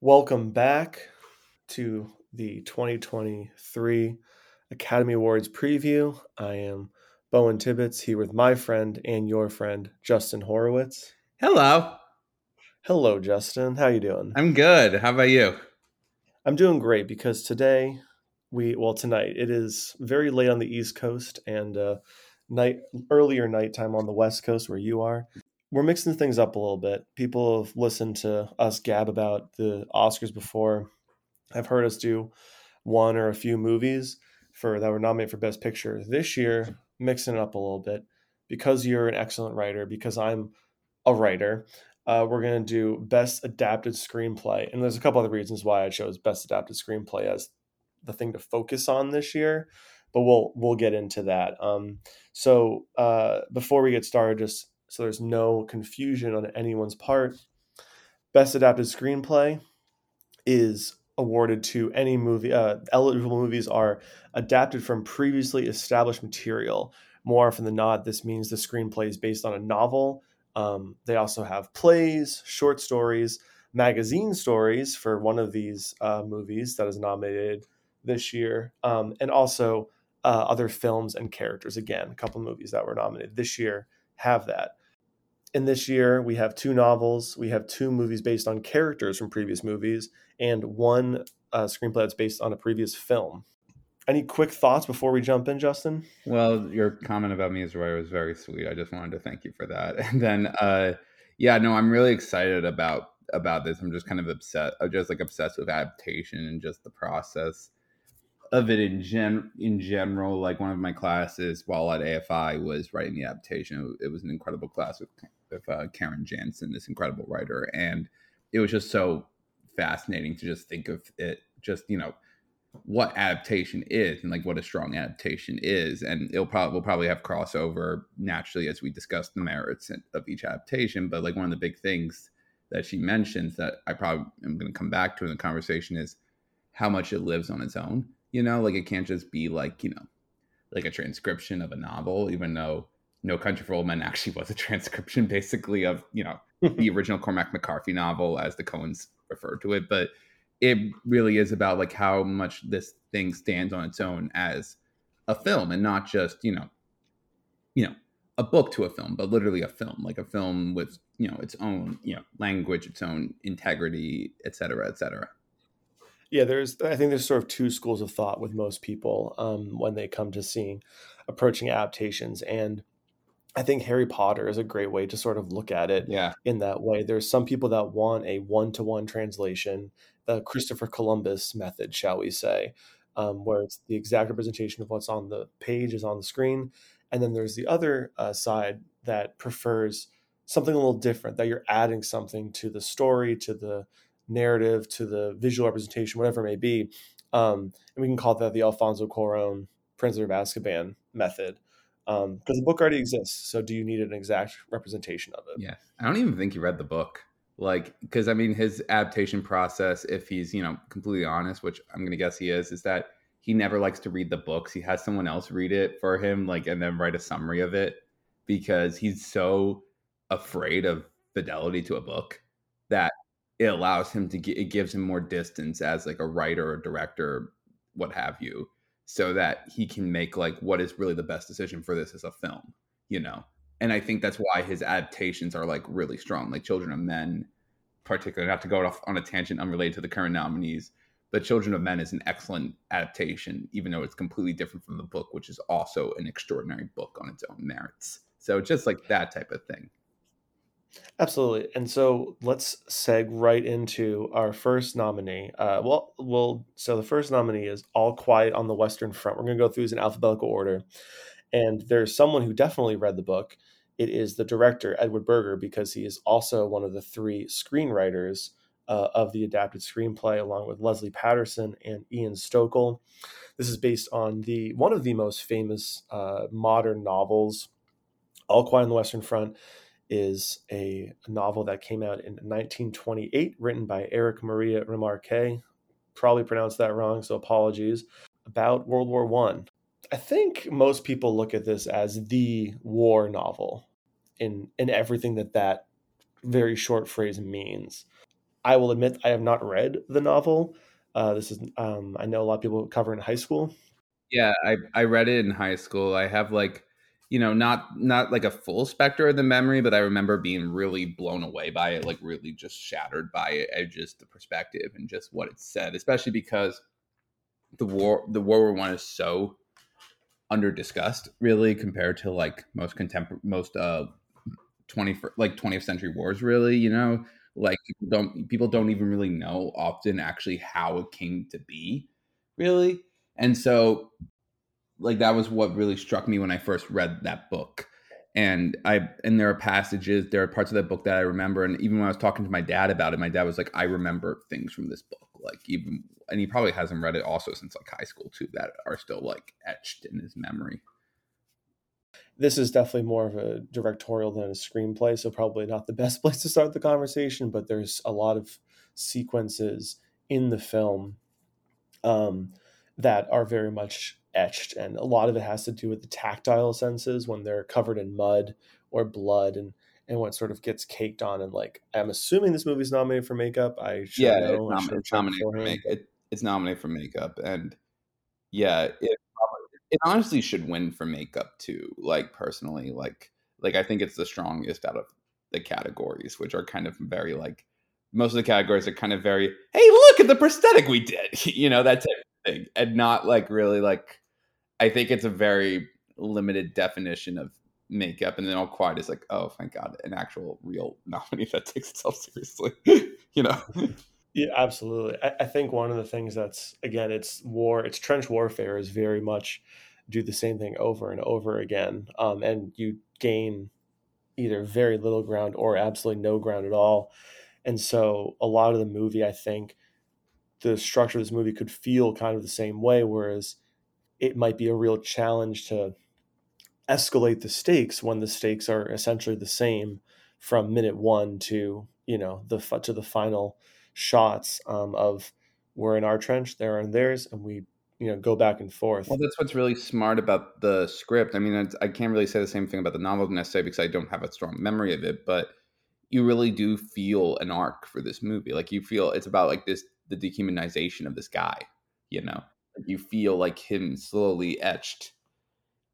Welcome back to the 2023 Academy Awards preview. I am Bowen Tibbetts here with my friend and your friend Justin Horowitz. Hello. Hello, Justin. How you doing? I'm good. How about you? I'm doing great because today we well tonight it is very late on the East Coast and uh, night earlier nighttime on the West Coast where you are. We're mixing things up a little bit. People have listened to us gab about the Oscars before. I've heard us do one or a few movies for that were nominated for Best Picture. This year, mixing it up a little bit because you're an excellent writer, because I'm a writer. Uh, we're going to do Best Adapted Screenplay, and there's a couple other reasons why I chose Best Adapted Screenplay as the thing to focus on this year, but we'll we'll get into that. Um, so uh, before we get started, just so there's no confusion on anyone's part, Best Adapted Screenplay is awarded to any movie. Uh, eligible movies are adapted from previously established material. More often than not, this means the screenplay is based on a novel. Um, they also have plays, short stories, magazine stories for one of these uh, movies that is nominated this year, um, and also uh, other films and characters. Again, a couple movies that were nominated this year have that. And this year, we have two novels, we have two movies based on characters from previous movies, and one uh, screenplay that's based on a previous film. Any quick thoughts before we jump in, Justin? Well, your comment about me as writer was very sweet. I just wanted to thank you for that. And then, uh, yeah, no, I'm really excited about about this. I'm just kind of upset. I'm just like obsessed with adaptation and just the process of it in gen in general. Like one of my classes while at AFI was writing the adaptation. It was an incredible class with, with uh, Karen Jansen, this incredible writer, and it was just so fascinating to just think of it. Just you know what adaptation is and like what a strong adaptation is and it'll probably we'll probably have crossover naturally as we discuss the merits of each adaptation but like one of the big things that she mentions that i probably am going to come back to in the conversation is how much it lives on its own you know like it can't just be like you know like a transcription of a novel even though no country for old men actually was a transcription basically of you know the original cormac mccarthy novel as the coens referred to it. But it really is about like how much this thing stands on its own as a film and not just you know you know a book to a film but literally a film like a film with you know its own you know language its own integrity et cetera et cetera yeah there's i think there's sort of two schools of thought with most people um, when they come to seeing approaching adaptations and I think Harry Potter is a great way to sort of look at it yeah. in that way. There's some people that want a one to one translation, the Christopher Columbus method, shall we say, um, where it's the exact representation of what's on the page is on the screen. And then there's the other uh, side that prefers something a little different, that you're adding something to the story, to the narrative, to the visual representation, whatever it may be. Um, and we can call that the Alfonso Cuarón Prisoner of Azkaban method because um, the book already exists. So do you need an exact representation of it? Yeah, I don't even think he read the book. Like, because I mean, his adaptation process, if he's you know completely honest, which I'm gonna guess he is, is that he never likes to read the books. He has someone else read it for him, like, and then write a summary of it because he's so afraid of fidelity to a book that it allows him to get, it gives him more distance as like a writer or director, what have you so that he can make like what is really the best decision for this as a film, you know. And I think that's why his adaptations are like really strong. Like Children of Men, particularly, not to go off on a tangent unrelated to the current nominees, but Children of Men is an excellent adaptation, even though it's completely different from the book, which is also an extraordinary book on its own merits. So just like that type of thing. Absolutely. And so let's seg right into our first nominee. Uh, well, well, so the first nominee is All Quiet on the Western Front. We're going to go through these in alphabetical order. And there's someone who definitely read the book. It is the director, Edward Berger, because he is also one of the three screenwriters uh, of the adapted screenplay, along with Leslie Patterson and Ian Stokell. This is based on the one of the most famous uh, modern novels, All Quiet on the Western Front is a novel that came out in 1928, written by Erich Maria Remarque. Probably pronounced that wrong, so apologies. About World War One. I. I think most people look at this as the war novel in in everything that that very short phrase means. I will admit I have not read the novel. Uh, this is um, I know a lot of people cover in high school. Yeah, I I read it in high school. I have like you know not not like a full specter of the memory, but I remember being really blown away by it, like really just shattered by it, and just the perspective and just what it said, especially because the war the World War One is so under discussed, really, compared to like most contemporary most uh 20 like 20th century wars really you know? Like people don't people don't even really know often actually how it came to be really? And so like that was what really struck me when i first read that book and i and there are passages there are parts of that book that i remember and even when i was talking to my dad about it my dad was like i remember things from this book like even and he probably hasn't read it also since like high school too that are still like etched in his memory this is definitely more of a directorial than a screenplay, so probably not the best place to start the conversation. But there's a lot of sequences in the film um, that are very much etched, and a lot of it has to do with the tactile senses when they're covered in mud or blood, and and what sort of gets caked on. And like, I'm assuming this movie's nominated for makeup. I should yeah, know. It's, nom- it's nominated for make- it, it's nominated for makeup, and yeah, it it honestly should win for makeup too. Like personally, like like I think it's the strongest out of the categories, which are kind of very like most of the categories are kind of very, hey, look at the prosthetic we did, you know, that type thing, and not like really like. I think it's a very limited definition of makeup, and then all quiet is like, oh, thank God, an actual real nominee that takes itself seriously, you know. Yeah, absolutely. I, I, think one of the things that's again, it's war, it's trench warfare is very much do the same thing over and over again, um, and you gain either very little ground or absolutely no ground at all. And so, a lot of the movie, I think, the structure of this movie could feel kind of the same way, whereas it might be a real challenge to escalate the stakes when the stakes are essentially the same from minute one to you know the to the final shots um, of we're in our trench, they're in theirs, and we you know go back and forth. Well, that's what's really smart about the script. I mean, I can't really say the same thing about the novel necessarily because I don't have a strong memory of it, but you really do feel an arc for this movie. Like you feel it's about like this the dehumanization of this guy. You know, you feel like him slowly etched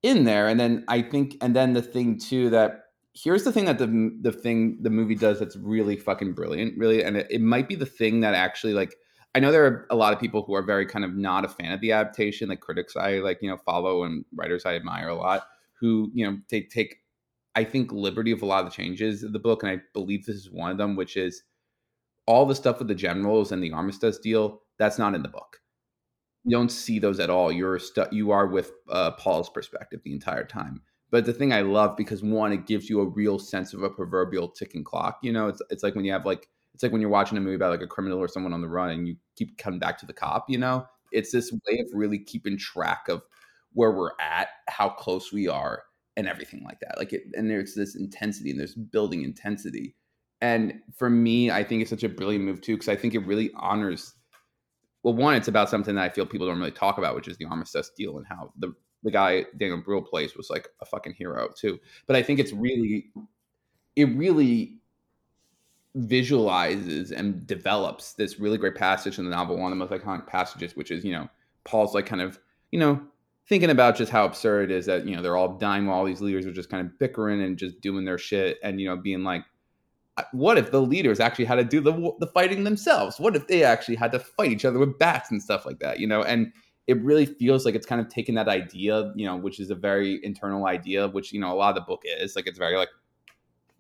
in there, and then I think, and then the thing too that here's the thing that the the thing the movie does that's really fucking brilliant, really, and it, it might be the thing that actually like I know there are a lot of people who are very kind of not a fan of the adaptation, like critics I like you know follow and writers I admire a lot, who you know take take I think liberty of a lot of the changes of the book, and I believe this is one of them, which is all the stuff with the generals and the armistice deal. That's not in the book. You don't see those at all. You're stu- you are with uh, Paul's perspective the entire time. But the thing I love because one, it gives you a real sense of a proverbial ticking clock. You know, it's it's like when you have like it's like when you're watching a movie about like a criminal or someone on the run and you keep coming back to the cop. You know, it's this way of really keeping track of where we're at, how close we are, and everything like that. Like it, and there's this intensity and there's building intensity. And for me, I think it's such a brilliant move too because I think it really honors. Well, one, it's about something that I feel people don't really talk about, which is the armistice deal and how the the guy Daniel Bruhl plays was like a fucking hero too. But I think it's really, it really visualizes and develops this really great passage in the novel, one of the most iconic passages, which is you know Paul's like kind of you know thinking about just how absurd it is that you know they're all dying while all these leaders are just kind of bickering and just doing their shit and you know being like what if the leaders actually had to do the the fighting themselves what if they actually had to fight each other with bats and stuff like that you know and it really feels like it's kind of taken that idea, you know, which is a very internal idea, which, you know, a lot of the book is like it's very like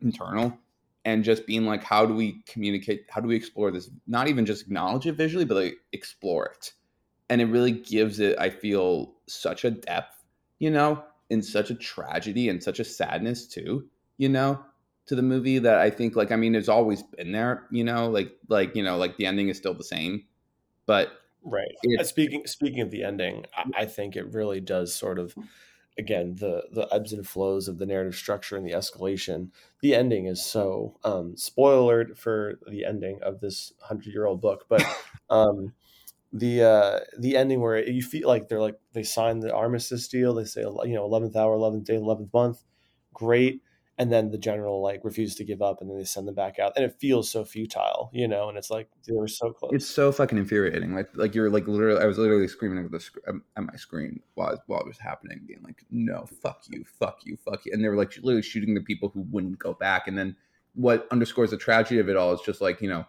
internal and just being like, how do we communicate? How do we explore this? Not even just acknowledge it visually, but like explore it. And it really gives it, I feel, such a depth, you know, in such a tragedy and such a sadness too, you know, to the movie that I think like, I mean, it's always been there, you know, like, like, you know, like the ending is still the same, but Right. It, speaking speaking of the ending, I, I think it really does sort of again the the ebbs and flows of the narrative structure and the escalation. The ending is so um, spoiler for the ending of this hundred year old book, but um, the uh, the ending where you feel like they're like they sign the armistice deal. They say you know eleventh hour, eleventh day, eleventh month, great. And then the general like refuses to give up and then they send them back out and it feels so futile you know and it's like they were so close. It's so fucking infuriating like like you're like literally i was literally screaming at, the, at my screen while, while it was happening being like no fuck you fuck you fuck you and they were like literally shooting the people who wouldn't go back and then what underscores the tragedy of it all is just like you know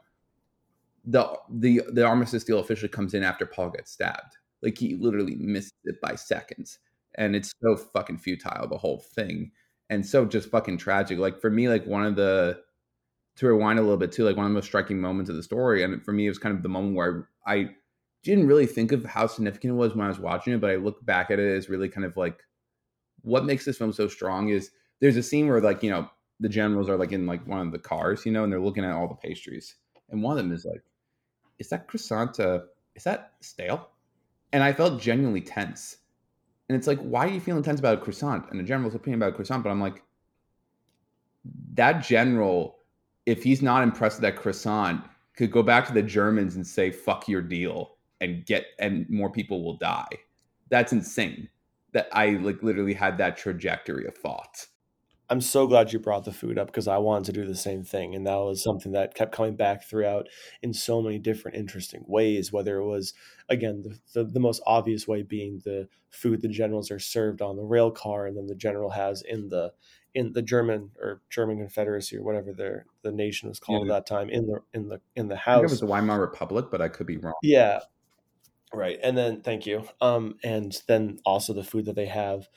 the the the armistice deal officially comes in after paul gets stabbed. Like he literally missed it by seconds and it's so fucking futile the whole thing and so just fucking tragic. Like for me, like one of the to rewind a little bit too, like one of the most striking moments of the story, and for me, it was kind of the moment where I, didn't really think of how significant it was when I was watching it, but I look back at it as really kind of like what makes this film so strong is there's a scene where like you know the generals are like in like one of the cars, you know, and they're looking at all the pastries, and one of them is like, "Is that croissant? Uh, is that stale?" And I felt genuinely tense and it's like, why are you feeling tense about a croissant? And the general's opinion about a croissant, but I'm like, that general, if he's not impressed with that croissant, could go back to the Germans and say, fuck your deal and get and more people will die. That's insane. That I like literally had that trajectory of thought. I'm so glad you brought the food up because I wanted to do the same thing. And that was something that kept coming back throughout in so many different interesting ways. Whether it was, again, the, the, the, most obvious way being the food the generals are served on the rail car, and then the general has in the in the German or German Confederacy or whatever their the nation was called yeah. at that time in the in the in the house. it was the Weimar Republic, but I could be wrong. Yeah, right. And then thank you. Um, and then also the food that they have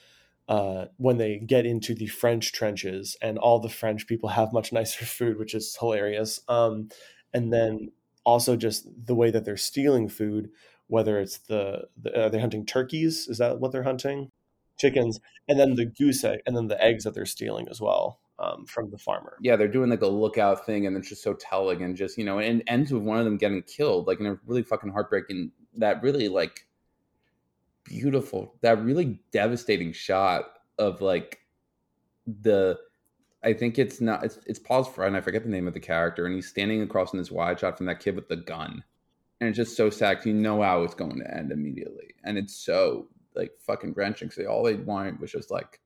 uh, when they get into the French trenches, and all the French people have much nicer food, which is hilarious. Um, and then also just the way that they're stealing food, whether it's the, the are they hunting turkeys? Is that what they're hunting? Chickens, and then the goose egg, and then the eggs that they're stealing as well. Um, from the farmer. Yeah, they're doing like a lookout thing, and it's just so telling, and just you know, and ends with one of them getting killed, like in a really fucking heartbreaking. That really like beautiful, that really devastating shot of like the I think it's not it's it's Paul's friend, I forget the name of the character, and he's standing across in this wide shot from that kid with the gun. And it's just so sad you know how it's going to end immediately. And it's so like fucking wrenching. So all they wanted was just like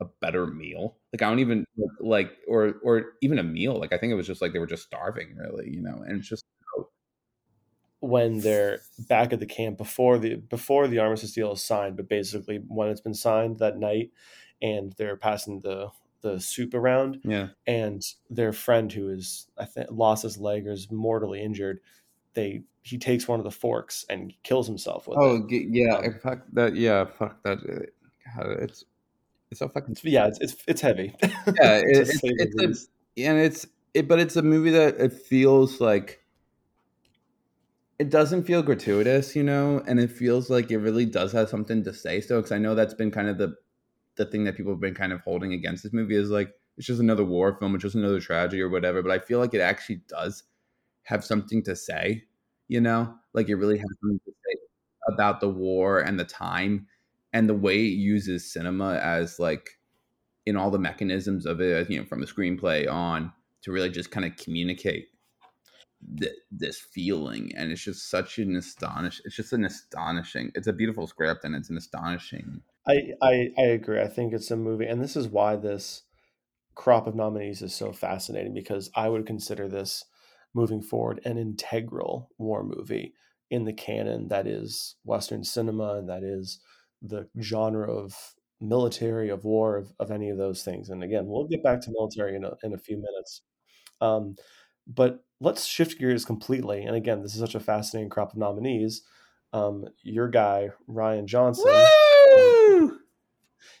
a better meal. Like I don't even like or or even a meal. Like I think it was just like they were just starving really, you know, and it's just when they're back at the camp before the before the armistice deal is signed, but basically when it's been signed that night, and they're passing the the soup around. Yeah. And their friend who is I think lost his leg or is mortally injured, they he takes one of the forks and kills himself with it. oh, it. yeah, um, fuck that. Yeah, fuck that. God, it's it's so fucking. It's, yeah, it's, it's it's heavy. Yeah, it, it's, it's a, and it's it, but it's a movie that it feels like it doesn't feel gratuitous, you know, and it feels like it really does have something to say. So, because I know that's been kind of the the thing that people have been kind of holding against this movie is like it's just another war film, it's just another tragedy or whatever. But I feel like it actually does have something to say, you know, like it really has something to say about the war and the time and the way it uses cinema as like in all the mechanisms of it, you know, from the screenplay on to really just kind of communicate th- this feeling and it's just such an astonishing. it's just an astonishing it's a beautiful script and it's an astonishing I, I i agree i think it's a movie and this is why this crop of nominees is so fascinating because i would consider this moving forward an integral war movie in the canon that is western cinema and that is the genre of military of war of, of any of those things and again we'll get back to military in a, in a few minutes um, but let's shift gears completely. And again, this is such a fascinating crop of nominees. Um, your guy Rian Johnson, um,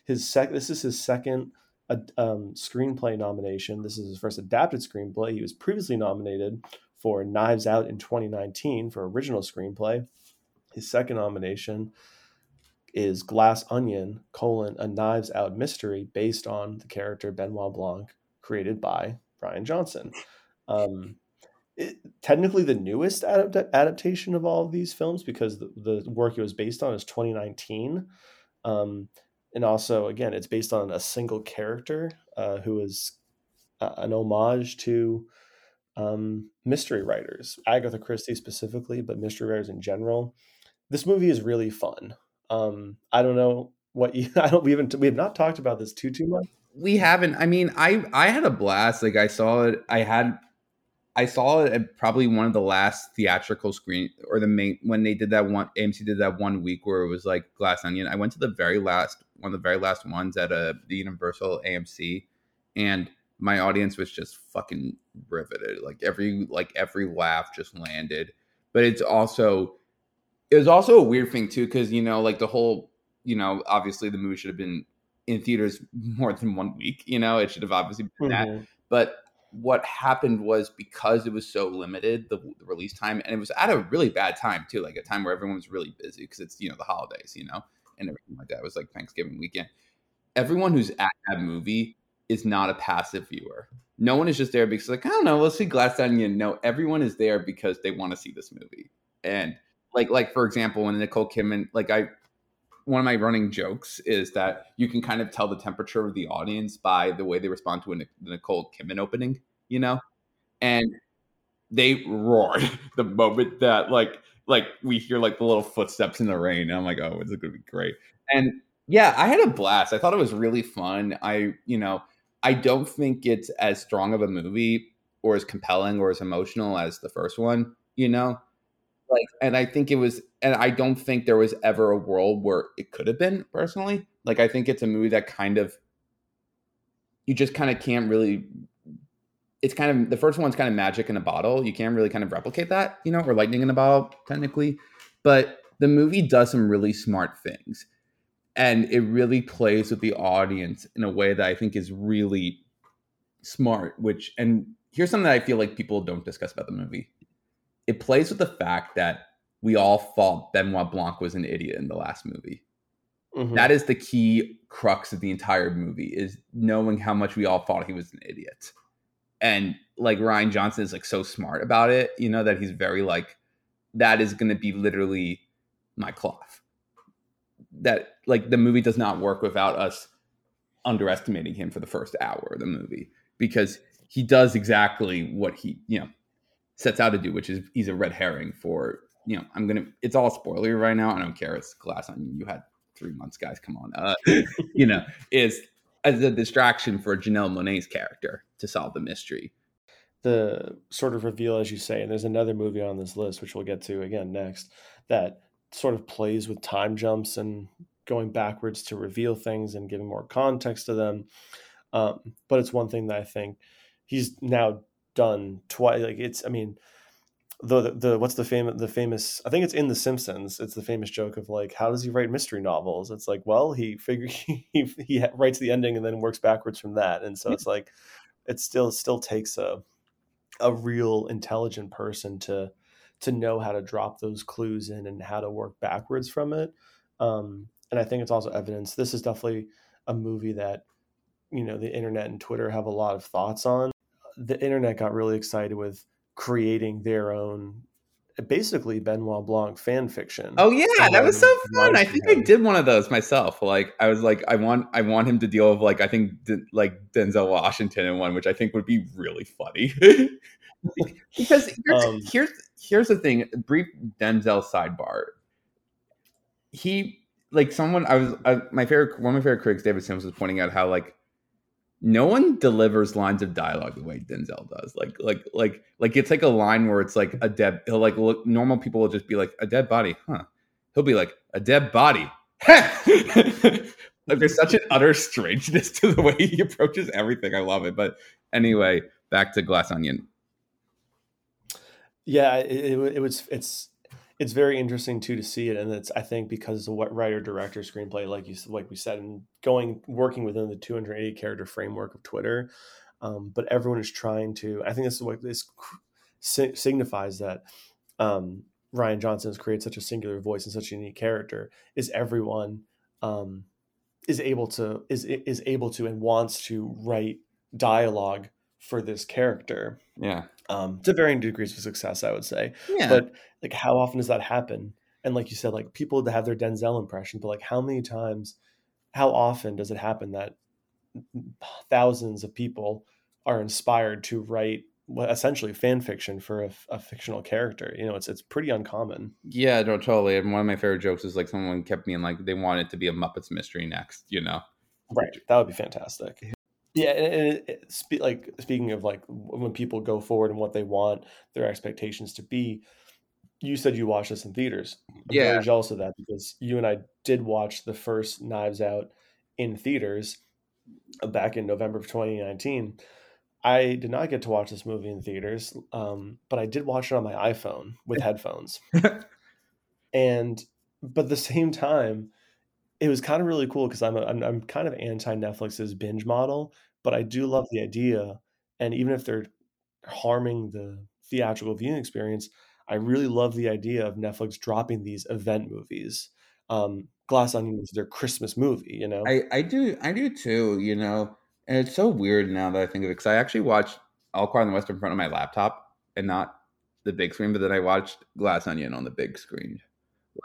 his sec. This is his second uh, um, screenplay nomination. This is his first adapted screenplay. He was previously nominated for Knives Out in 2019 for original screenplay. His second nomination is Glass Onion: colon a Knives Out mystery based on the character Benoit Blanc, created by Rian Johnson. Um, it, technically the newest adapt- adaptation of all of these films because the, the work it was based on is 2019 um, and also again it's based on a single character uh, who is uh, an homage to um, mystery writers agatha christie specifically but mystery writers in general this movie is really fun um, i don't know what you i don't we haven't we have not talked about this too too much we haven't. I mean, I I had a blast. Like I saw it. I had I saw it at probably one of the last theatrical screen or the main when they did that one AMC did that one week where it was like Glass Onion. I went to the very last one of the very last ones at a uh, the Universal AMC, and my audience was just fucking riveted. Like every like every laugh just landed. But it's also it was also a weird thing too because you know like the whole you know obviously the movie should have been in theaters more than one week. You know it should have obviously been mm-hmm. that, but what happened was because it was so limited the, the, release time and it was at a really bad time too like a time where everyone was really busy because it's you know the holidays you know and everything like that. It was like thanksgiving weekend. Everyone who's at that movie is not a passive viewer. No one is just there because like i don't know let's see glass onion. No everyone is there because they want to see this movie. And like like for example when nicole kidman like i one of my running jokes is that you can kind of tell the temperature of the audience by the way they respond to a Nicole Kidman opening, you know, and they roared the moment that like like we hear like the little footsteps in the rain. I'm like, oh, it's gonna be great. And yeah, I had a blast. I thought it was really fun. I you know I don't think it's as strong of a movie or as compelling or as emotional as the first one. You know, like and i think it was and i don't think there was ever a world where it could have been personally. Like i think it's a movie that kind of you just kind of can't really it's kind of the first one's kind of magic in a bottle. You can't really kind of replicate that you know or lightning in a bottle technically. But the movie does some really smart things and it really plays with the audience in a way that i think is really smart which and here's something that i feel like people don't discuss about the movie it plays with the fact that we all thought Benoit Blanc was an idiot in the last movie. Mm-hmm. That is the key crux of the entire movie is knowing how much we all thought he was an idiot. And like Rian Johnson is like so smart about it, you know, that he's very like, that is going to be literally my cloth. That like the movie does not work without us underestimating him for the first hour of the movie because he does exactly what he, you know, sets out to do, which is he's a red herring for you know. I'm gonna. It's all spoiler right now. I don't care. It's Glass Onion. You had three months, guys. Come on. Uh, you know, is as a distraction for Janelle Monáe's character to solve the mystery. The sort of reveal, as you say, and there's another movie on this list, which we'll get to again next, that sort of plays with time jumps and going backwards to reveal things and giving more context to them. Um, but it's one thing that I think he's now done twice. Like it's, I mean, the, the, the what's the famous the famous I think it's in The Simpsons. It's the famous joke of like, how does he write mystery novels? It's like, well, he figure he he writes the ending and then works backwards from that, and so it's like, it still still takes a a real intelligent person to to know how to drop those clues in and how to work backwards from it. Um, and I think it's also evidence. This is definitely a movie that you know the internet and Twitter have a lot of thoughts on the internet got really excited with creating their own basically Benoit Blanc fan fiction. Oh yeah, that was so fun. I think. I did one of those myself. Like I was like, I want, I want him to deal with like I think like Denzel Washington in one, which I think would be really funny. because here's, um, here's here's the thing. Brief Denzel sidebar. He like someone I was I, my favorite one of my favorite critics, David Sims, was pointing out how like no one delivers lines of dialogue the way Denzel does. Like, like, like, like it's like a line where it's like a dead. He'll like look. Normal people will just be like a dead body, huh? He'll be like a dead body. like there's such an utter strangeness to the way he approaches everything. I love it. But anyway, back to Glass Onion. Yeah, it, it, it was. It's it's very interesting too to see it, and it's I think because the writer director screenplay, like you like we said, and going working within the 280 character framework of Twitter, um, but everyone is trying to. I think this is what this signifies that um, Rian Johnson has created such a singular voice and such a unique character. Is everyone um, is able to is is able to and wants to write dialogue for this character. Yeah. Um, to varying degrees of success, I would say. Yeah. But like, how often does that happen? And like you said, like people to have their Denzel impression, but like, how many times, how often does it happen that thousands of people are inspired to write essentially fan fiction for a, a, fictional character. You know, it's it's pretty uncommon. Yeah, no, totally. And one of my favorite jokes is like someone kept me in like they wanted to be a Muppets mystery next. You know, right? That would be fantastic. Yeah, and, and it, it, spe- like speaking of like when people go forward and what they want their expectations to be, you said you watched this in theaters. I'm Yeah. very jealous of that because you and I did watch the first Knives Out in theaters uh, back in November of 2019. I did not get to watch this movie in theaters, um, but I did watch it on my iPhone with headphones. and but at the same time, it was kind of really cool because I'm, I'm I'm kind of anti Netflix's binge model, but I do love the idea. And even if they're harming the theatrical viewing experience, I really love the idea of Netflix dropping these event movies. Um, Glass Onion was their Christmas movie, you know. I, I do I do too, you know. And it's so weird now that I think of it because I actually watched All Quiet on the Western Front on my laptop and not the big screen, but then I watched Glass Onion on the big screen.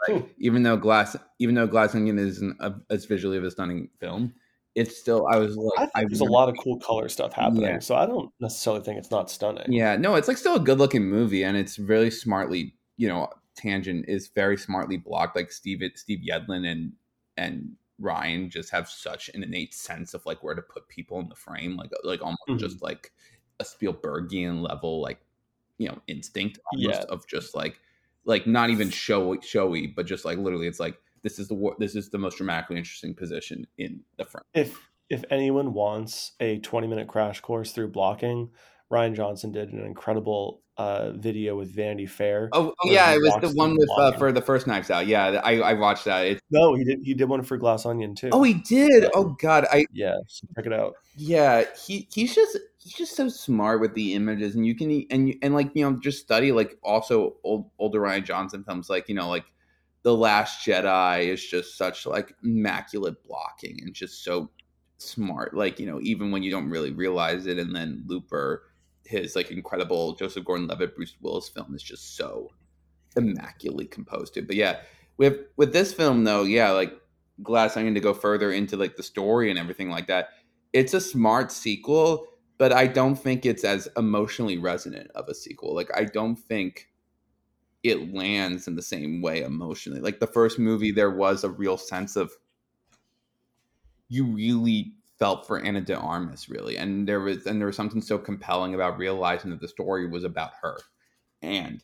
Like, even though Glass even though Glass Onion isn't a, as visually of a stunning film, it's still I was like I think there's a lot of cool color stuff happening, Yeah. so I don't necessarily think it's not stunning. Yeah, no, it's like still a good looking movie, and it's really smartly, you know, tangent is very smartly blocked. Like Steve Steve Yedlin and and Rian just have such an innate sense of like where to put people in the frame, like like almost Mhm. just like a Spielbergian level, like you know, instinct almost Yeah. of just like like not even showy showy, but just like literally, it's like this is the this is the most dramatically interesting position in the front. If if anyone wants a 20 minute crash course through blocking, Rian Johnson did an incredible uh, video with Vanity Fair. Oh, oh yeah, it was the one with uh, for the first Knives Out. Yeah, I I watched that. It's No, he did. He did one for Glass Onion too. Oh, he did. Yeah. Oh God, I yeah, so check it out. yeah. He he's just he's just so smart with the images, and you can and you- and like you know just study like also old older Rian Johnson films, like you know like the Last Jedi is just such like immaculate blocking and just so smart. Like you know even when you don't really realize it, and then Looper, his like incredible Joseph Gordon-Levitt Bruce Willis film is just so immaculately composed too. But yeah, with with this film though, yeah, like Glass Onion to go further into like the story and everything like that. It's a smart sequel, but I don't think it's as emotionally resonant of a sequel. Like I don't think it lands in the same way emotionally. Like the first movie, there was a real sense of you really felt for Ana de Armas, really, and there was and there was something so compelling about realizing that the story was about her, and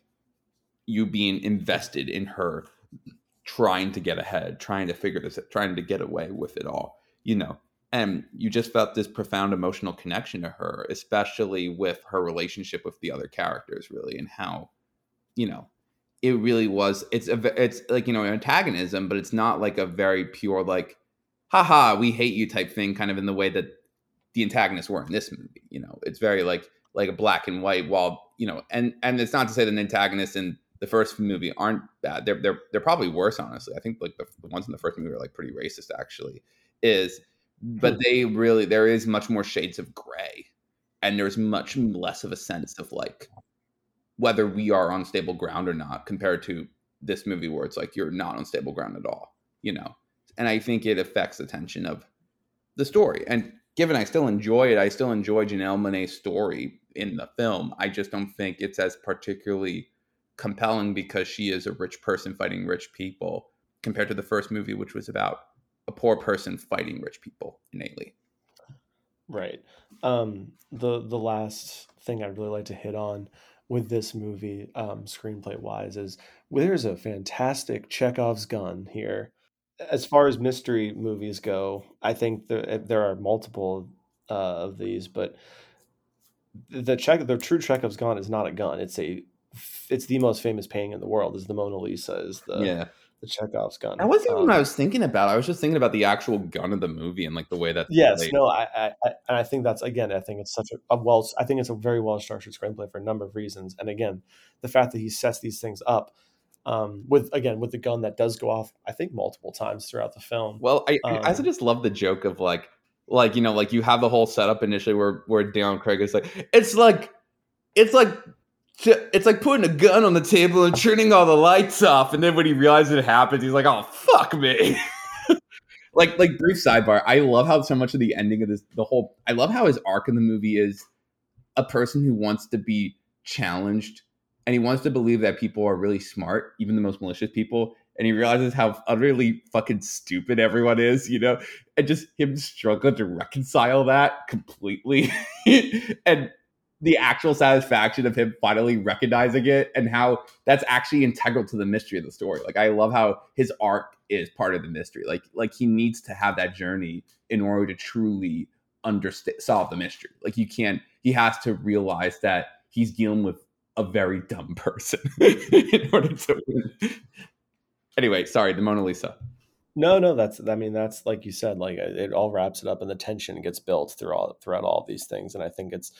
you being invested in her trying to get ahead, trying to figure this, trying to get away with it all, you know. And you just felt this profound emotional connection to her, especially with her relationship with the other characters, really, and how, you know, it really was. It's a, it's like you know antagonism, but it's not like a very pure like, haha, we hate you type thing, kind of in the way that the antagonists were in this movie. You know, it's very like like a black and white. While you know, and and it's not to say that the antagonists in the first movie aren't bad. They're they're they're probably worse, honestly. I think like the, the ones in the first movie are like pretty racist, actually. Is but hmm. they really there is much more shades of gray, and there's much less of a sense of like whether we are on stable ground or not compared to this movie where it's like you're not on stable ground at all, you know. And I think it affects the tension of the story. And given I still enjoy it, I still enjoy Janelle Monae's story in the film. I just don't think it's as particularly compelling because she is a rich person fighting rich people compared to the first movie, which was about a poor person fighting rich people innately. Right. Um, the the last thing I'd really like to hit on with this movie, um, screenplay wise, is well, there's a fantastic Chekhov's gun here. As far as mystery movies go, I think there there are multiple uh, of these, but the check the true Chekhov's gun is not a gun. It's a it's the most famous painting in the world. Is the Mona Lisa? Is the yeah. the Chekhov's gun? That wasn't even Um, what I was thinking about. I was just thinking about the actual gun of the movie and like the way that Yes, no, I, I, I, and I think that's again, I think it's such a, a well, I think it's a very well structured screenplay for a number of reasons, and again, the fact that he sets these things up, um, with again with the gun that does go off, I think multiple times throughout the film. Well, I, I also Um, just love the joke of like, like you know, like you have the whole setup initially where where Daniel Craig is like, it's like, it's like, it's like putting a gun on the table and turning all the lights off, and then when he realizes it happens, he's like, oh fuck me. like like brief sidebar, I love how so much of the ending of this, the whole, I love how his arc in the movie is a person who wants to be challenged and he wants to believe that people are really smart, even the most malicious people, and he realizes how utterly fucking stupid everyone is, you know, and just him struggling to reconcile that completely. and the actual satisfaction of him finally recognizing it and how that's actually integral to the mystery of the story. Like I love how his arc is part of the mystery. Like like he needs to have that journey in order to truly understand solve the mystery. Like you can't he has to realize that he's dealing with a very dumb person in order to win. Anyway, sorry, the Mona Lisa. No, no, that's I mean that's like you said, like it all wraps it up and the tension gets built through all throughout all these things. And I think it's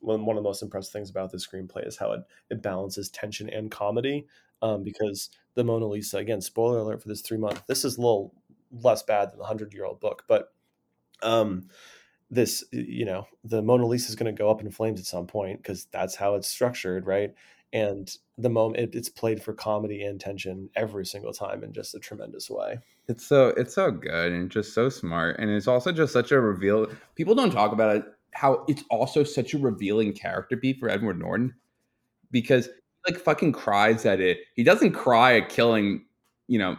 one, one of the most impressive things about the screenplay is how it, it balances tension and comedy. Um, because the Mona Lisa, again, spoiler alert for this three month, this is a little less bad than the hundred year old book, but um, this, you know, the Mona Lisa is going to go up in flames at some point because that's how it's structured, right? and the moment it, it's played for comedy and tension every single time in just a tremendous way it's so it's so good and just so smart and it's also just such a reveal people don't talk about it how it's also such a revealing character beat for edward norton because like fucking cries at it he doesn't cry at killing you know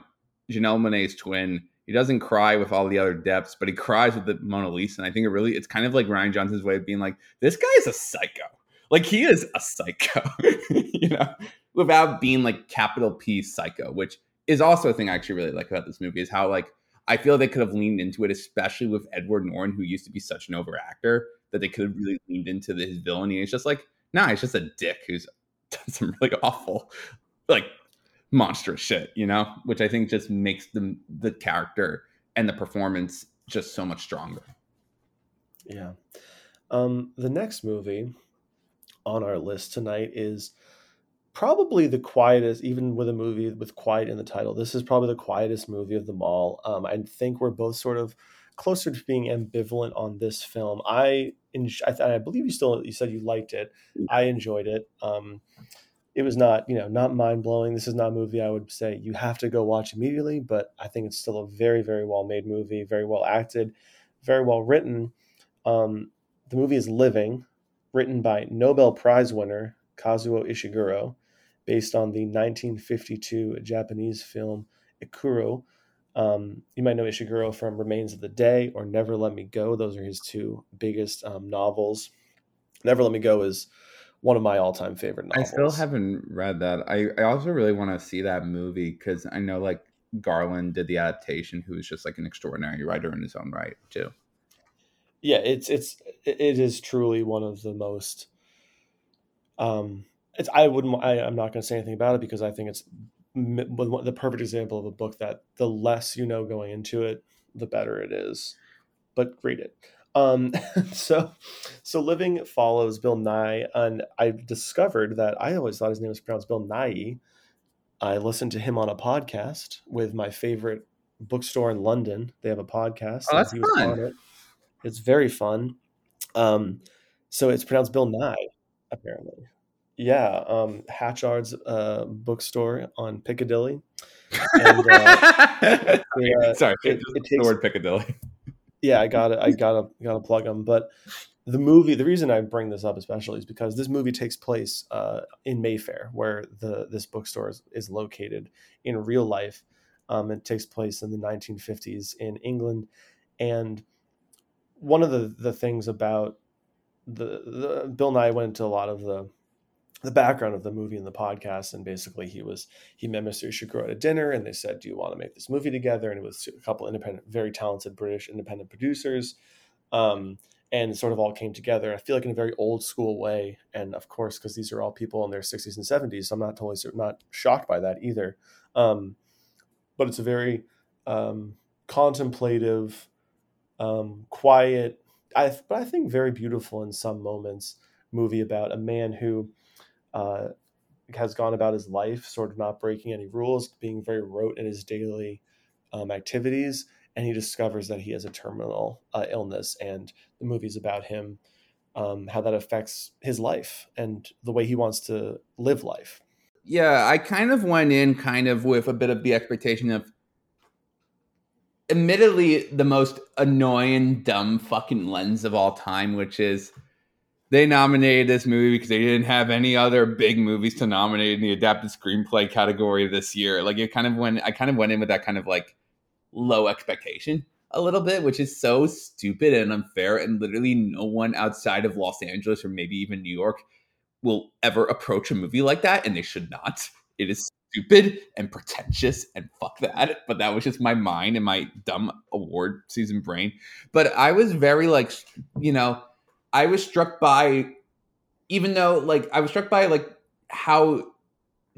janelle Monáe's twin he doesn't cry with all the other depths but he cries with the mona lisa and i think it really it's kind of like Rian johnson's way of being like this guy is a psycho like he is a psycho, you know, without being like capital P psycho, which is also a thing I actually really like about this movie is how like I feel they could have leaned into it, especially with Edward Norton, who used to be such an over actor, that they could have really leaned into his villainy. It's just like, nah, he's just a dick who's done some really awful, like monstrous shit, you know, which I think just makes the the character and the performance just so much stronger. Yeah. Um, the next movie on our list tonight is probably the quietest, even with a movie with quiet in the title. This is probably the quietest movie of them all. Um, I think we're both sort of closer to being ambivalent on this film. I, I, I believe you still you said you liked it. Mm. I enjoyed it. Um, it was not you know not mind blowing. This is not a movie I would say you have to go watch immediately, but I think it's still a very very well made movie, very well acted, very well written. Um, the movie is living written by Nobel Prize winner Kazuo Ishiguro, based on the 1952 Japanese film Ikiru. Um, you might know Ishiguro from Remains of the Day or Never Let Me Go. Those are his two biggest um, novels. Never Let Me Go is one of my all-time favorite novels. I still haven't read that. I, I also really want to see that movie because I know like Garland did the adaptation, who is just like an extraordinary writer in his own right too yeah, it's it's it is truly one of the most. Um, it's I wouldn't I, I'm not going to say anything about it because I think it's the perfect example of a book that the less you know going into it, the better it is. But read it. Um, so, so living follows Bill Nighy, and I discovered that I always thought his name was pronounced Bill Nye. I listened to him on a podcast with my favorite bookstore in London. They have a podcast. Oh, that's fun. It's very fun. Um, so it's pronounced Bill Nighy, apparently. Yeah, um, Hatchard's uh, bookstore on Piccadilly. And, uh, yeah, Sorry, it, it takes, the word Piccadilly. Yeah, I got it. I got to got to plug them. But the movie, the reason I bring this up especially is because this movie takes place uh, in Mayfair, where the this bookstore is, is located in real life. Um, it takes place in the 1950s in England, and one of the the things about the, the Bill Nighy went into a lot of the the background of the movie and the podcast, and basically he was he met Mr. Ishiguro at a dinner, and they said, "Do you want to make this movie together?" And it was a couple independent, very talented British independent producers, um, and sort of all came together. I feel like in a very old school way, and of course, because these are all people in their sixties and seventies, so I'm not totally not shocked by that either. Um, but it's a very um, contemplative um, quiet, I, but I think very beautiful in some moments. Movie about a man who uh, has gone about his life, sort of not breaking any rules, being very rote in his daily um, activities, and he discovers that he has a terminal uh, illness, and the movie's about him, um, how that affects his life and the way he wants to live life. Yeah, I kind of went in kind of with a bit of the expectation of admittedly the most annoying, dumb fucking lens of all time, which is they nominated this movie because they didn't have any other big movies to nominate in the adapted screenplay category this year. Like it kind of went, I kind of went in with that kind of like low expectation a little bit, which is so stupid and unfair. And literally, no one outside of Los Angeles or maybe even New York will ever approach a movie like that, and they should not. It is stupid and pretentious and fuck that. But that was just my mind and my dumb award season brain. But I was very like, you know, I was struck by, even though like I was struck by like how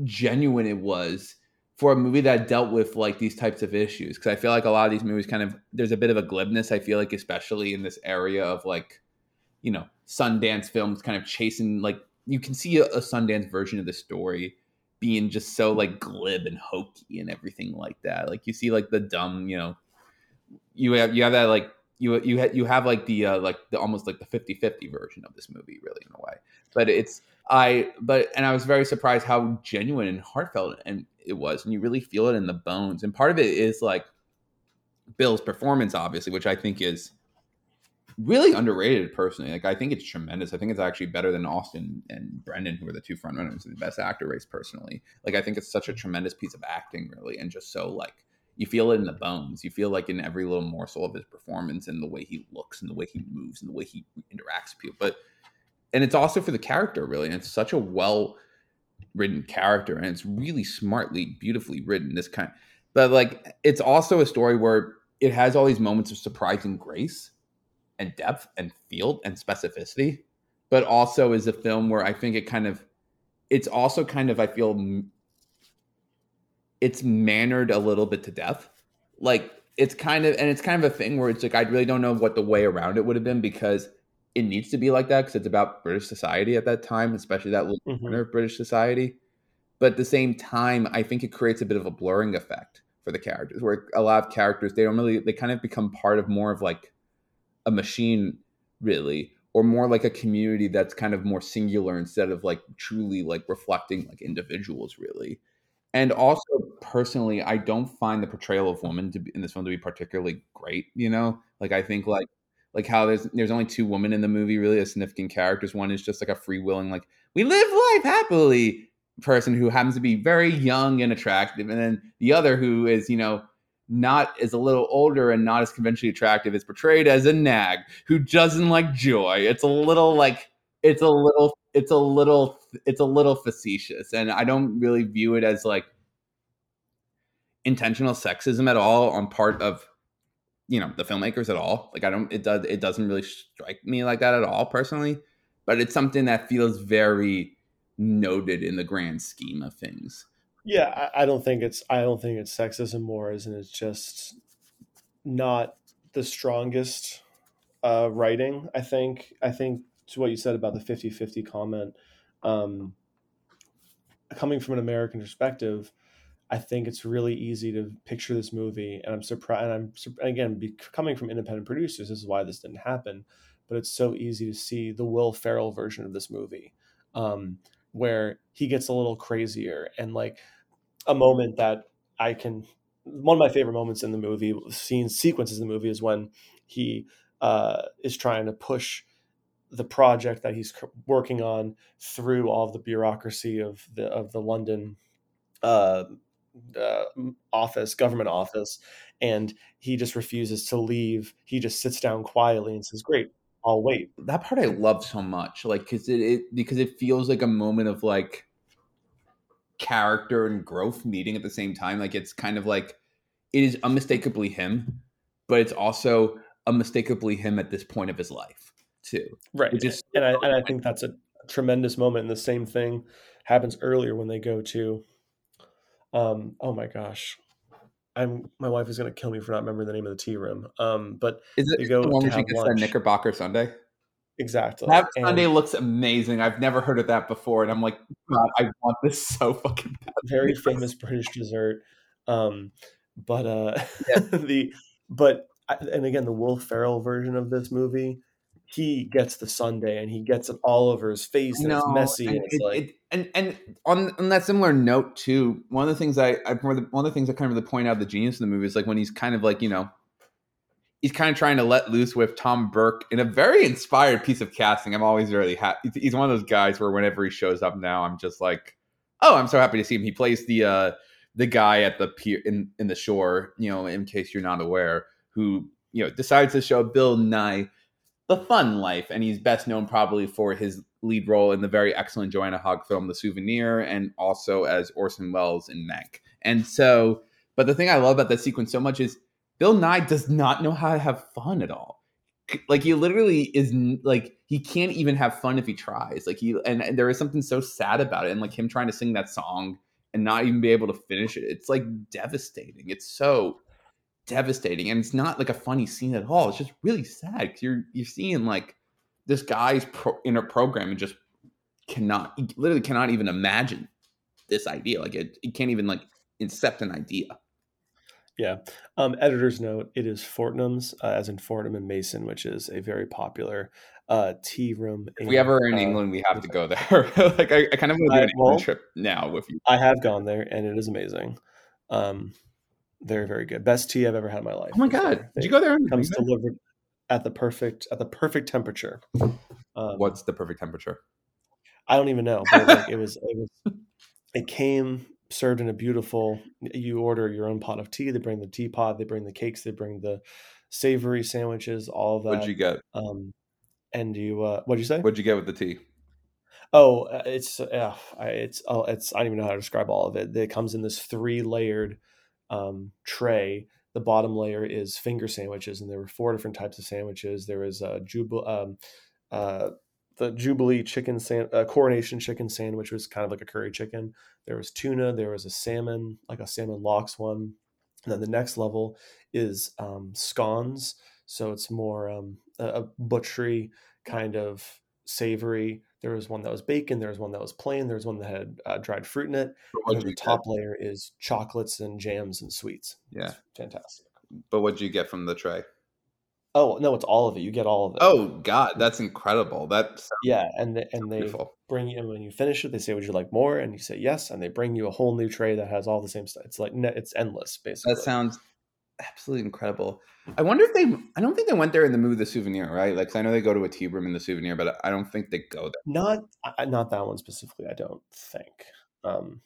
genuine it was for a movie that dealt with like these types of issues. Because i feel like a lot of these movies kind of there's a bit of a glibness i feel like especially in this area of like you know sundance films kind of chasing like you can see a, a sundance version of the story being just so like glib and hokey and everything like that. Like you see like the dumb you know you have you have that like you you ha- you have like the uh, like the almost like the 50-50 version of this movie really in a way. But it's i but and i was very surprised how genuine and heartfelt and it was and you really feel it in the bones. And part of it is like bill's performance obviously which i think is really underrated personally. Like i think it's tremendous. I think it's actually better than austin and brendan who are the two frontrunners in the best actor race personally. Like i think it's such a tremendous piece of acting really and just so like you feel it in the bones. You feel like in every little morsel of his performance and the way he looks and the way he moves and the way he interacts with people. But and it's also for the character really. And it's such a well written character and it's really smartly, beautifully written. This kind, but like it's also a story where it has all these moments of surprising grace and depth and field and specificity, but also is a film where I think it kind of it's also kind of I feel it's mannered a little bit to death. Like it's kind of and it's kind of a thing where it's like I really don't know what the way around it would have been because it needs to be like that because it's about British society at that time, especially that little mm-hmm. corner of British society. But at the same time, I think it creates a bit of a blurring effect for the characters, where a lot of characters they don't really they kind of become part of more of like a machine, really, or more like a community that's kind of more singular instead of like truly like reflecting like individuals, really and also personally i don't find the portrayal of women be in this film to be particularly great you know? Like i think like like how there's there's only two women in the movie really as significant characters. One is just like a free-willing like we live life happily person who happens to be very young and attractive and then the other who is you know not is a little older and not as conventionally attractive is portrayed as a nag who doesn't like joy. It's a little like it's a little it's a little it's a little facetious and i don't really view it as like intentional sexism at all on part of you know the filmmakers at all. Like i don't it does it doesn't really strike me like that at all personally but it's something that feels very noted in the grand scheme of things. Yeah i, I don't think it's i don't think it's sexism more isn't it's just not the strongest uh, writing i think. I think to what you said about the 50-50 comment um, coming from an american perspective i think it's really easy to picture this movie and i'm surprised and i'm again be, coming from independent producers this is why this didn't happen but it's so easy to see the will ferrell version of this movie um, where he gets a little crazier and like a moment that i can one of my favorite moments in the movie scenes sequences in the movie is when he uh, is trying to push the project that he's working on through all the bureaucracy of the of the London uh, uh, office, government office, and he just refuses to leave. He just sits down quietly and says, "Great, I'll wait." That part I love so much, like because it, it because it feels like a moment of like character and growth meeting at the same time. Like it's kind of like it is unmistakably him, but it's also unmistakably him at this point of his life too. Right. Just, and I and I think that's a tremendous moment. And the same thing happens earlier when they go to um oh my gosh. I'm my wife is gonna kill me for not remembering the name of the tea room. Um but is it go the one gets that Knickerbocker Sundae? Exactly. That and Sundae looks amazing. I've never heard of that before, and I'm like, God, I want this so fucking bad. Very famous British dessert. Um, but uh, yeah. the but and again, the Will Ferrell version of this movie he gets the Sundae and he gets it all over his face and it's messy and, and it's it, like it, and and on on that similar note too one of the things i i one of the things i kind of really point out the genius in the movie is like when he's kind of like you know he's kind of trying to let loose with Tom Burke in a very inspired piece of casting. I'm always really happy. He's one of those guys where whenever he shows up now, I'm just like, oh, I'm so happy to see him. He plays the uh, the guy at the pier in in the shore. You know, in case you're not aware, who you know decides to show Bill Nighy the fun life, and he's best known probably for his lead role in the very excellent Joanna Hogg film The Souvenir, and also as Orson Welles in Mank. And so, but the thing I love about that sequence so much is Bill Nighy does not know how to have fun at all. Like he literally is like he can't even have fun if he tries. Like he and, and there is something so sad about it, and like him trying to sing that song and not even be able to finish it. It's like devastating. It's so devastating, and it's not like a funny scene at all. It's just really sad because you're you're seeing like this guy's pro, inner program and just cannot literally cannot even imagine this idea. Like it, it can't even like incept an idea. Yeah. Um, editor's note: It is Fortnum's, uh, as in Fortnum and Mason, which is a very popular uh, tea room. If we ever are in uh, England, we have to go there. like I, I, kind of want to do an well, trip now with you. I have gone there, and it is amazing. Um, very, very good. Best tea I've ever had in my life. Oh my god! Did you go there? It comes delivered at the perfect at the perfect temperature. Um, What's the perfect temperature? I don't even know. But like, it was it was it came served in a beautiful you order your own pot of tea they bring the teapot they bring the cakes they bring the savory sandwiches all of that what'd you get um and you uh what'd you say what'd you get with the tea oh uh, it's uh, it's oh it's i don't even know how to describe all of it it comes in this three layered um tray the bottom layer is finger sandwiches and there were four different types of sandwiches there was a um uh the Jubilee chicken san- uh, coronation chicken sandwich was kind of like a curry chicken. There was tuna. There was a salmon, like a salmon lox one. And then the next level is um, scones. So it's more um, a, a butchery kind of savory. There was one that was bacon. There was one that was plain. There was one that had uh, dried fruit in it. And the top get? layer is chocolates and jams and sweets. Yeah, it's fantastic. But what do you get from the tray? Oh no, it's all of it. You get all of it. Oh God, that's incredible. That's yeah, and they, and they bring you when you finish it. They say, "Would you like more?" And you say yes, and they bring you a whole new tray that has all the same stuff. It's like it's endless, basically. That sounds absolutely incredible. I wonder if they. I don't think they went there in the movie The Souvenir, right? Like I know they go to a tea room in The Souvenir, but I don't think they go there. Not not that one specifically. I don't think. Um,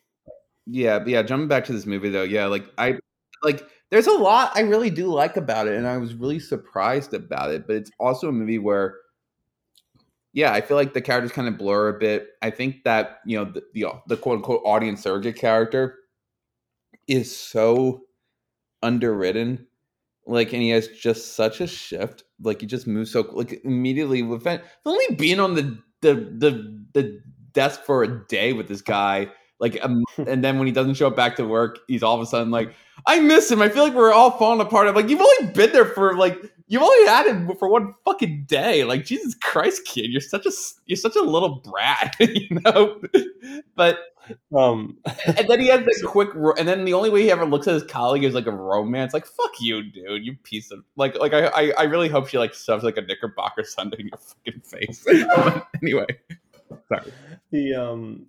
yeah, but yeah. Jumping back to this movie though, yeah, like I like there's a lot I really do like about it, and I was really surprised about it. But it's also a movie where, yeah, I feel like the characters kind of blur a bit. I think that you know the the, the quote unquote audience surrogate character is so underwritten, like, and he has just such a shift. Like, he just moves so like immediately with only being on the the the the desk for a day with this guy like, um, and then when he doesn't show up back to work, he's all of a sudden like, I miss him. I feel like we're all falling apart. I'm like, you've only been there for like, you've only had him for one fucking day. Like, Jesus Christ, kid, you're such a you're such a little brat, you know. but um, and then he has this quick, and then the only way he ever looks at his colleague is like a romance. Like, fuck you, dude, you piece of like, like I, I, I really hope she like shoves like a Knickerbocker Sundae in your fucking face. anyway, sorry. The um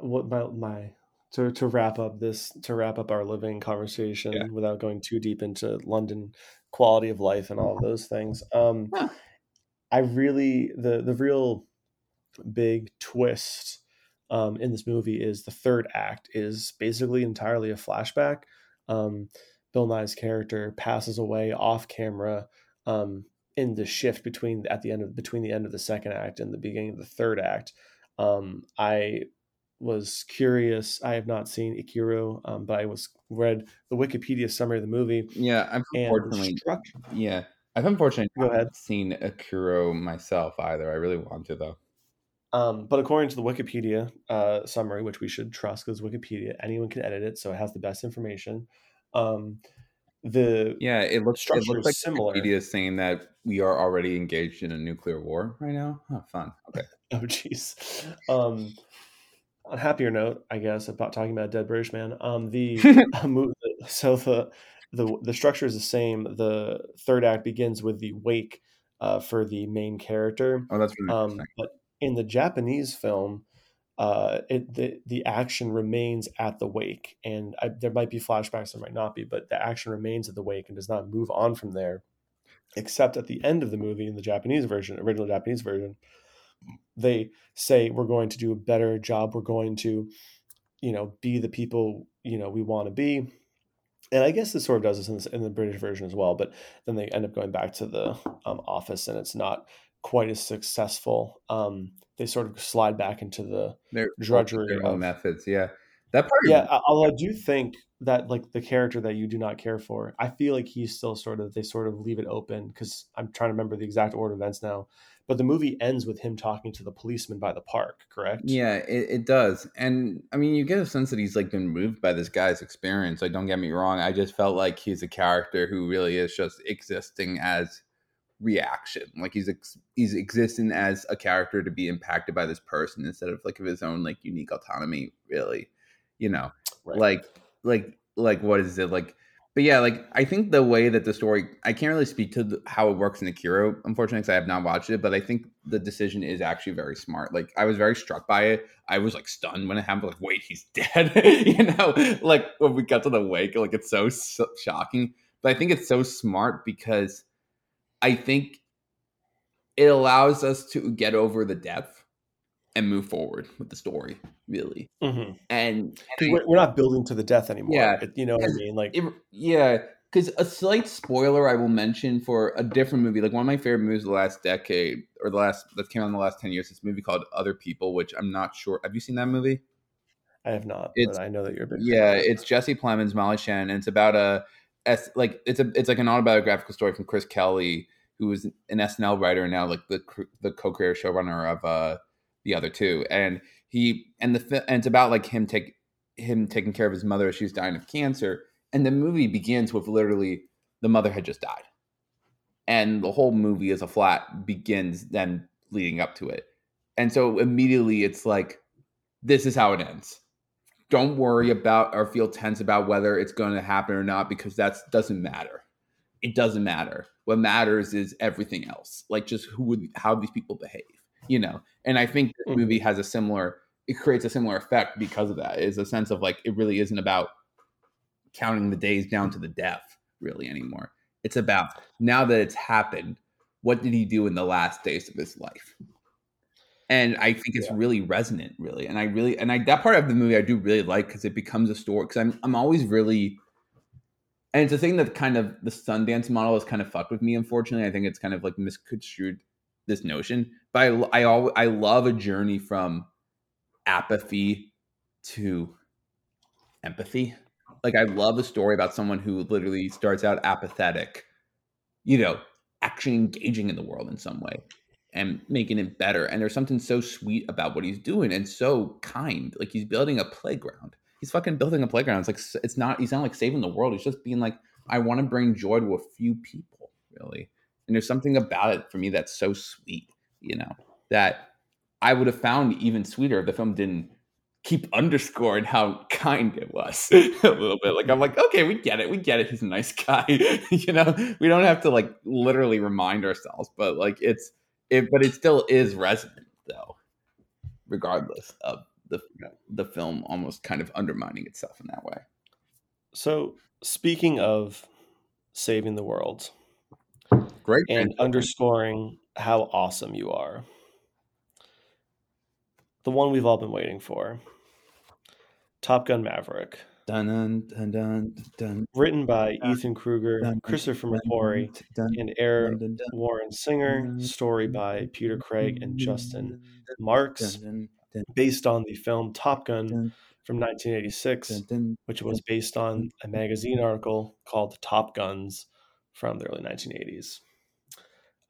what my, my to to wrap up this to wrap up our living conversation yeah. without going too deep into London quality of life and all of those things. Um, huh. I really the the real big twist um, in this movie is the third act is basically entirely a flashback. Um, Bill Nighy's character passes away off camera um, in the shift between at the end of between the end of the second act and the beginning of the third act. Um, I was curious. I have not seen Ikiru, um, but I was read the Wikipedia summary of the movie. Yeah, I've unfortunately, struck, yeah, I've unfortunately go ahead seen Ikiru myself either. I really want to though. Um, but according to the Wikipedia uh, summary, which we should trust because Wikipedia, anyone can edit it, so it has the best information. Um, the yeah, it looks it looks like similar. Wikipedia is saying that we are already engaged in a nuclear war right now. Oh, fun. Okay. oh, jeez. Um, on happier note, I guess about talking about a Dead British Man. Um, the so the the the structure is the same. The third act begins with the wake uh, for the main character. Oh, that's really um, but in the Japanese film, uh, it the the action remains at the wake, and I, there might be flashbacks, there might not be, but the action remains at the wake and does not move on from there. except at the end of the movie in the Japanese version, original Japanese version, they say we're going to do a better job. We're going to, you know, be the people you know we want to be. And I guess this sort of does this in, the British version as well, but then they end up going back to the um, office, and it's not quite as successful. Um, they sort of slide back into the Their drudgery their of methods. Yeah, that part. yeah. Although I do think that like the character that you do not care for, I feel like he's still sort of they sort of leave it open because I'm trying to remember the exact order of events now. But the movie ends with him talking to the policeman by the park, correct? Yeah, it, it does. And I mean, you get a sense that he's like been moved by this guy's experience. Like, don't get me wrong. I just felt like he's a character who really is just existing as reaction. Like he's ex- he's existing as a character to be impacted by this person instead of like of his own like unique autonomy. Really, you know, Right. like like like what is it like? But yeah, like I think the way that the story, I can't really speak to the, how it works in the Ikiru, unfortunately, because I have not watched it. But I think the decision is actually very smart. Like I was very struck by it. I was like stunned when it happened. Like, wait, he's dead. you know, like when we got to the wake, like it's so, so shocking. But I think it's so smart because I think it allows us to get over the death and move forward with the story, really. Mhm. And, and We're, we're not building to the death anymore. Yeah. You know what I mean? Like, it, yeah, because a slight spoiler I will mention for a different movie, like one of my favorite movies of the last decade or the last that came out in the last ten years. This movie called Other People, which I'm not sure. Have you seen that movie? I have not, It's- but I know that you're a big. Yeah, it. it's Jesse Plemons, Molly Shannon. And it's about a, S- like it's a it's like an autobiographical story from Chris Kelly, who was an SNL writer and now like the the co-creator showrunner of uh the other two, and he and the and it's about like him take him taking care of his mother as she's dying of cancer, and the movie begins with literally the mother had just died, and the whole movie as a flat begins then leading up to it, and so immediately it's like this is how it ends don't worry about or feel tense about whether it's going to happen or not because that doesn't matter. It doesn't matter. What matters is everything else, like just who would how these people behave, you know. And I think this Mhm. movie has a similar. It creates a similar effect because of that. Is a sense of like it really isn't about counting the days down to the death really anymore. It's about now that it's happened. What did he do in the last days of his life? And I think it's Yeah. really resonant, really. And I really and I that part of the movie I do really like because it becomes a story. Because I'm I'm always really, and it's a thing that kind of the Sundance model has kind of fucked with me. Unfortunately, I think it's kind of like misconstrued this notion. But I I al- I love a journey from apathy to empathy. Like I love a story about someone who literally starts out apathetic, you know, actually engaging in the world in some way and making it better. And there's something so sweet about what he's doing and so kind. Like he's building a playground. He's fucking building a playground. It's like it's not. He's not like saving the world. He's just being like, I want to bring joy to a few people, really. And there's something about it for me that's so sweet, you know, that I would have found even sweeter if the film didn't keep underscoring how kind it was a little bit. Like I'm like, okay, we get it, we get it. He's a nice guy, you know. We don't have to like literally remind ourselves, but like it's it, but it still is resonant though, regardless of the the film almost kind of undermining itself in that way. So, speaking of saving the world Great and underscoring how awesome you are, the one we've all been waiting for Top Gun Maverick, Dun, dun, dun, dun, dun, written by Ehren Kruger, Christopher McQuarrie, and Air dun, dun, dun, Warren Singer, story by Peter Craig and Justin Marks, based on the film Top Gun from 1986. dun, dun, which was based on a magazine article called Top Guns from the early 1980s.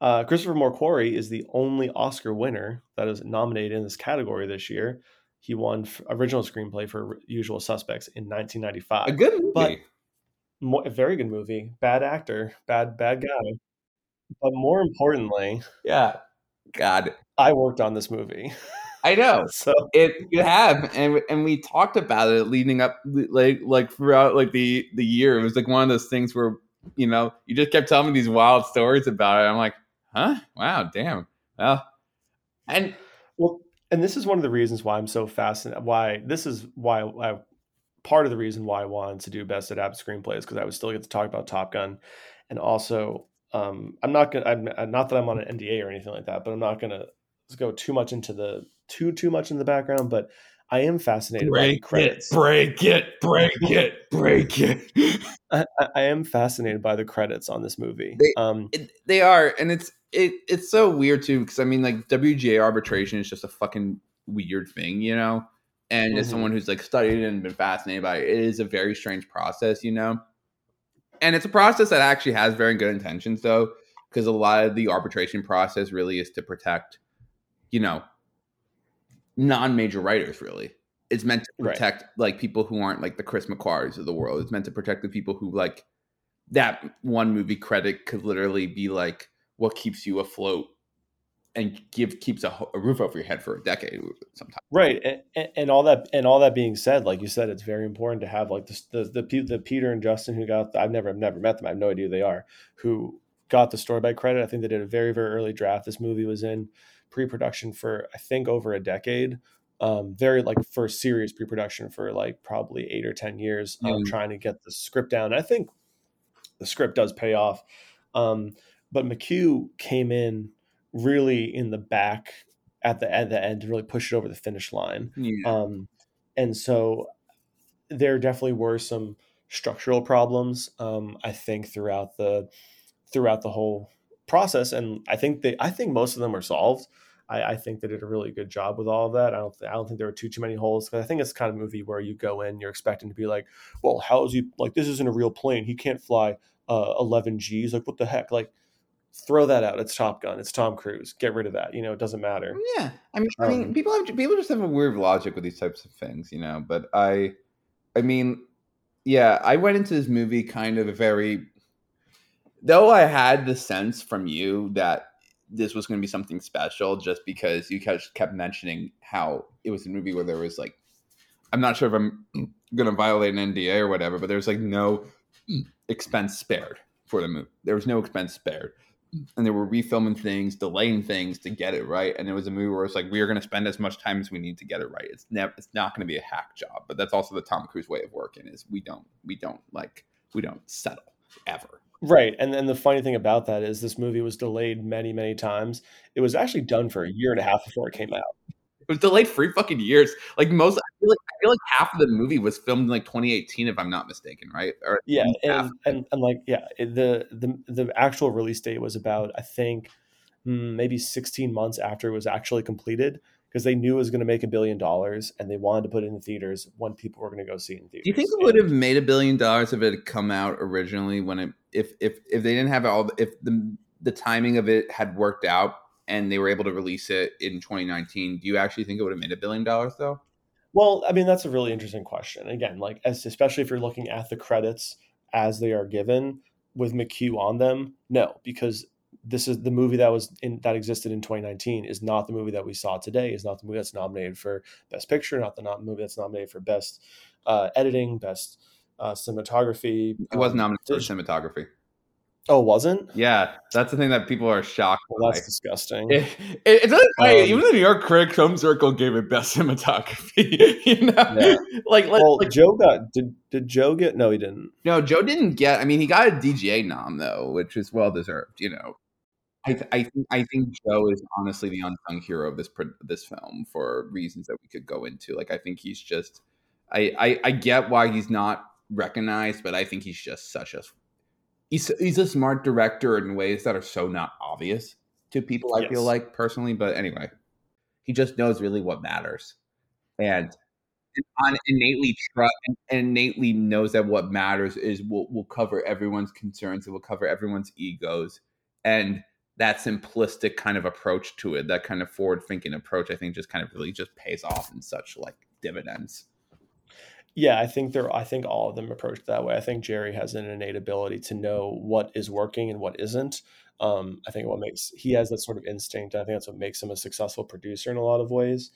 Uh, Christopher McQuarrie is the only Oscar winner that is nominated in this category this year. He won original screenplay for Usual Suspects in 1995. A good movie. But- Mo- a very good movie. Bad actor, bad bad guy. But more importantly, yeah. God, I worked on this movie. I know. so It you have, and and we talked about it leading up, like like throughout like the the year. It was like one of those things where you know you just kept telling me these wild stories about it. I'm like, huh? Wow, damn. Well, and Well, and this is one of the reasons why I'm so fascinated. Why this is why I part of the reason why I wanted to do best adapted screenplays because I would still get to talk about Top Gun, and also um, I'm not gonna. I'm, not that I'm on an NDA or anything like that, but I'm not gonna go too much into the too too much in the background. But I am fascinated break by the credits. It, break it, break it, break it. I, I, am fascinated by the credits on this movie. They, um, it, they are, and it's it it's so weird too because I mean, like WGA arbitration is just a fucking weird thing, you know. And mm-hmm. as someone who's like studied and been fascinated by it, it is a very strange process, you know and it's a process that actually has very good intentions though because a lot of the arbitration process really is to protect you know non-major writers really. It's meant to protect right. like people who aren't like the chris mcquarries of the world. It's meant to protect the people who like that one movie credit could literally be like what keeps you afloat and give keeps a, a, roof over your head for a decade sometimes. Right and, and, all that and all that being said like you said it's very important to have like the the, the, the peter and justin who got i've never I've never met them i have no idea who they are who got the story by credit. I think they did a very very early draft this movie was in pre-production for i think over a decade um, very like for serious pre-production for like probably eight or ten years um, mm. trying to get the script down i think the script does pay off um, but McQ came in really in the back at the at the end to really push it over the finish line. Yeah. Um, and so there definitely were some structural problems. Um, I think throughout the throughout the whole process, and I think they I think most of them are solved. I, I think they did a really good job with all of that. I don't I don't think there were too too many holes because I think it's kind of movie where you go in, you're expecting to be like, well, how is he like this isn't a real plane? He can't fly uh, 11 G's. Like what the heck? Like throw that out. It's Top Gun. It's Tom Cruise. Get rid of that. You know, it doesn't matter. Yeah, I mean, um, I mean, um, people have people just have a weird logic with these types of things, you know. But I, I mean, yeah, I went into this movie kind of a very, though I had the sense from you that this was going to be something special, just because you kept mentioning how it was a movie where there was like, I'm not sure if I'm going to violate an NDA or whatever, but there's like no expense spared for the movie. There was no expense spared and they were refilming things, delaying things to get it right. And it was a movie where it's like we are going to spend as much time as we need to get it right. It's never, it's not going to be a hack job. But that's also the Tom Cruise way of working is we don't, we don't like, we don't settle ever. Right. And then the funny thing about that is this movie was delayed many, many times. It was actually done for a year and a half before it came out. It was delayed three fucking years. Like most, I feel like I feel like half of the movie was filmed in like 2018, if I'm not mistaken, right? Or yeah, and, and, and like yeah, the the the actual release date was about I think hmm, maybe 16 months after it was actually completed because they knew it was going to make a billion dollars and they wanted to put it in the theaters when people were going to go see it in theaters. Do you think it would have made a billion dollars if it had come out originally when it if if if they didn't have all if the the timing of it had worked out and they were able to release it in 2019, do you actually think it would have made a billion dollars though? Well, I mean, that's a really interesting question. Again, like as especially if you're looking at the credits as they are given with McQ on them, no, because this is the movie that was in that existed in 2019 is not the movie that we saw today. Is not the movie that's nominated for Best Picture, not the not movie that's nominated for Best uh, Editing, Best uh, Cinematography. It was um, nominated for cinematography. Oh, wasn't? Yeah, that's the thing that people are shocked. Well, that's by. disgusting. It, it, it's funny. Um, even the New York Critics Film Circle gave it best cinematography. you know, yeah. like, well, like Joe got did did Joe get? No, he didn't. No, Joe didn't get. I mean, he got a DGA nom though, which is well deserved. You know, I th- I think I think Joe is honestly the unsung hero of this this film for reasons that we could go into. Like, I think he's just. I, I, I get why he's not recognized, but I think he's just such a he's he's a smart director in ways that are so not obvious to people. I yes. feel like personally, but anyway, he just knows really what matters, and on innately trust and innately knows that what matters is will will cover everyone's concerns. It will cover everyone's egos, and that simplistic kind of approach to it, that kind of forward thinking approach, I think just kind of really just pays off in such like dividends. Yeah, I think they're. I think all of them approach that way. I think Jerry has an innate ability to know what is working and what isn't. Um, I think what makes he has that sort of instinct. I think that's what makes him a successful producer in a lot of ways,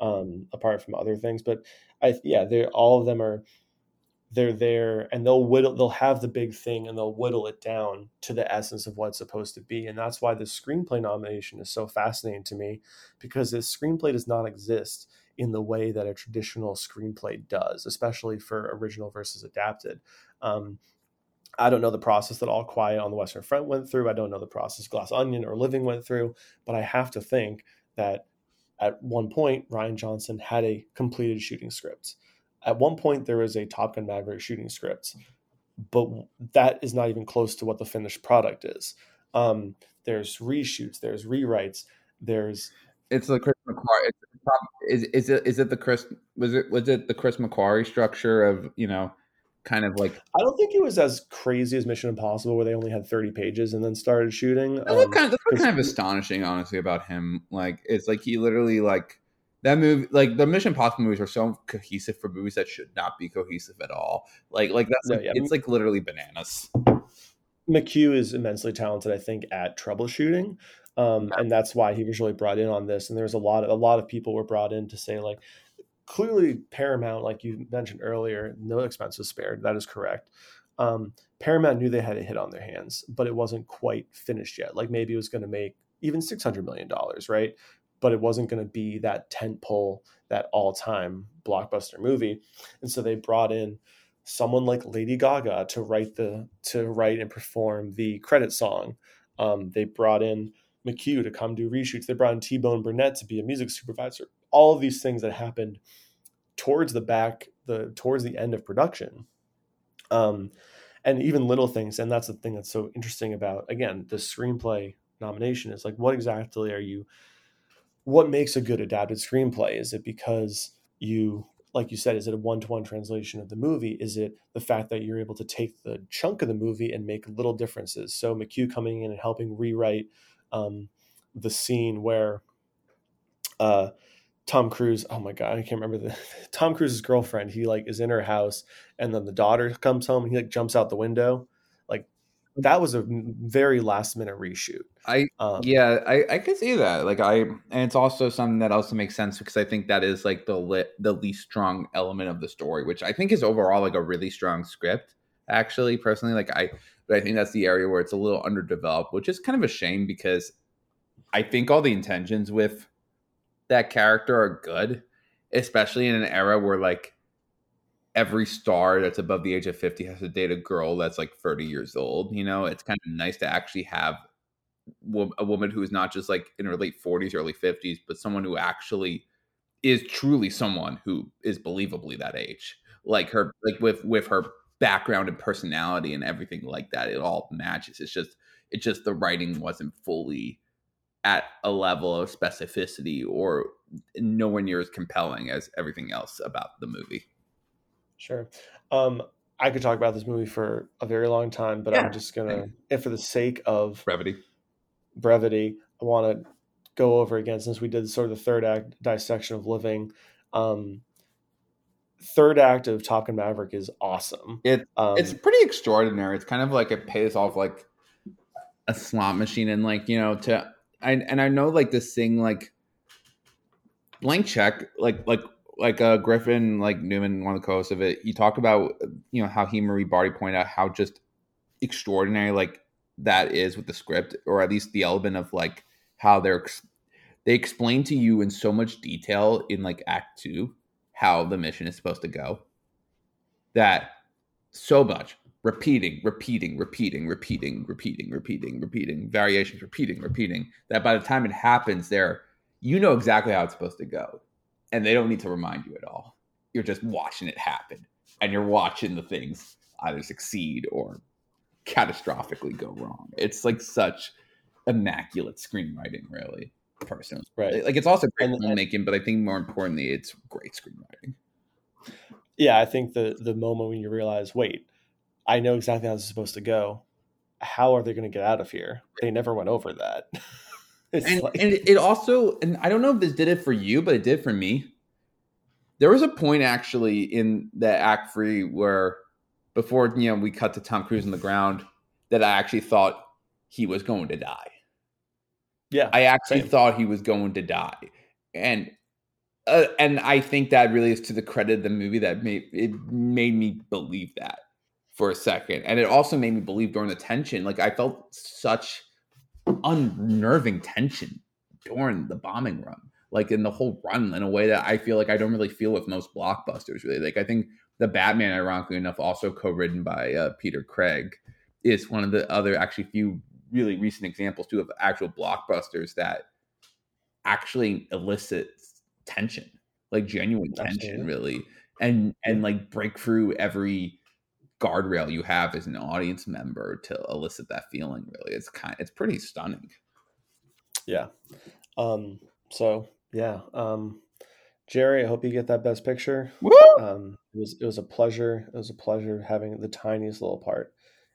um, apart from other things. But I, yeah, they all of them are. They're there, and they'll whittle. They'll have the big thing, and they'll whittle it down to the essence of what it's supposed to be. And that's why the screenplay nomination is so fascinating to me, because this screenplay does not exist in the way that a traditional screenplay does, especially for original versus adapted. Um, I don't know the process that All Quiet on the Western Front went through. I don't know the process Glass Onion or Living went through, but I have to think that at one point Rian Johnson had a completed shooting script. At one point there was a Top Gun Maverick shooting script, but that is not even close to what the finished product is. Um, there's reshoots, there's rewrites, there's it's the Chris McQuarrie. Is is it is it the Chris was it was it the Chris McQuarrie structure of you know kind of like I don't think it was as crazy as Mission Impossible where they only had 30 pages and then started shooting. That's um, kind of, that's kind of astonishing, honestly, about him. Like it's like he literally like that movie like the Mission Impossible movies are so cohesive for movies that should not be cohesive at all. Like like that's like, yeah. it's like literally bananas. McQ is immensely talented, I think, at troubleshooting. Um, and that's why he was really brought in on this. And there's a lot of a lot of people were brought in to say like, clearly Paramount, like you mentioned earlier, no expense was spared. That is correct. Um, Paramount knew they had a hit on their hands, but it wasn't quite finished yet. Like maybe it was going to make even six hundred million dollars, right? But it wasn't going to be that tent pole, that all time blockbuster movie. And so they brought in someone like Lady Gaga to write the to write and perform the credit song. Um, they brought in McQ to come do reshoots. They brought in T Bone Burnett to be a music supervisor. All of these things that happened towards the back, the towards the end of production, um, and even little things. And that's the thing that's so interesting about again the screenplay nomination is like what exactly are you? What makes a good adapted screenplay? Is it because you like you said, is it a one to one translation of the movie? Is it the fact that you're able to take the chunk of the movie and make little differences? So McQ coming in and helping rewrite um, the scene where uh, Tom Cruise, oh my god, I can't remember the Tom Cruise's girlfriend. He like is in her house, and then the daughter comes home, and he like jumps out the window. That was a very last minute reshoot. I um, yeah, I I could see that. Like I, and it's also something that also makes sense because I think that is like the lit, the least strong element of the story, which I think is overall like a really strong script. Actually, personally, like I but I think that's the area where it's a little underdeveloped, which is kind of a shame because I think all the intentions with that character are good, especially in an era where like every star that's above the age of 50 has to date a girl that's like 30 years old. You know, it's kind of nice to actually have a woman who is not just like in her late 40s, early 50s, but someone who actually is truly someone who is believably that age. Like her, like with with her background and personality and everything like that it all matches it's just it's just the writing wasn't fully at a level of specificity or nowhere near as compelling as everything else about the movie sure um i could talk about this movie for a very long time but yeah. i'm just gonna if for the sake of brevity brevity i want to go over again since we did sort of the third act dissection of living um third act of Top Gun Maverick is awesome. It um, it's pretty extraordinary. It's kind of like it pays off like a slot machine, and like you know to I and I know like this thing like blank check like like like uh Griffin like Newman one of the co-hosts of it. He talked about you know how he Marie Barty pointed out how just extraordinary like that is with the script, or at least the element of like how they're they explain to you in so much detail in like Act Two how the mission is supposed to go. That so much repeating, repeating, repeating, repeating, repeating, repeating, repeating, variations, repeating, repeating, that by the time it happens there, you know exactly how it's supposed to go. And they don't need to remind you at all. You're just watching it happen. And you're watching the things either succeed or catastrophically go wrong. It's like such immaculate screenwriting, really personally. Right. Like it's also great filmmaking, but I think more importantly, it's great screenwriting. Yeah, I think the the moment when you realize, wait, I know exactly how this is supposed to go. How are they going to get out of here? They never went over that. and, like... and it also, and I don't know if this did it for you, but it did for me. There was a point actually in the act three where before you know we cut to Tom Cruise on the ground that I actually thought he was going to die. Yeah, I actually same. thought he was going to die, and uh, and I think that really is to the credit of the movie that made it made me believe that for a second, and it also made me believe during the tension. Like I felt such unnerving tension during the bombing run, like in the whole run, in a way that I feel like I don't really feel with most blockbusters. Really, like I think the Batman, ironically enough, also co-written by uh, Peter Craig, is one of the other actually few really recent examples too of actual blockbusters that actually elicit tension, like genuine tension, Absolutely. really, and and like break through every guardrail you have as an audience member to elicit that feeling. Really, it's kind, it's pretty stunning. Yeah. Um, so yeah. Um, Jerry, I hope you get that best picture. Woo! Um, it was it was a pleasure. It was a pleasure having the tiniest little part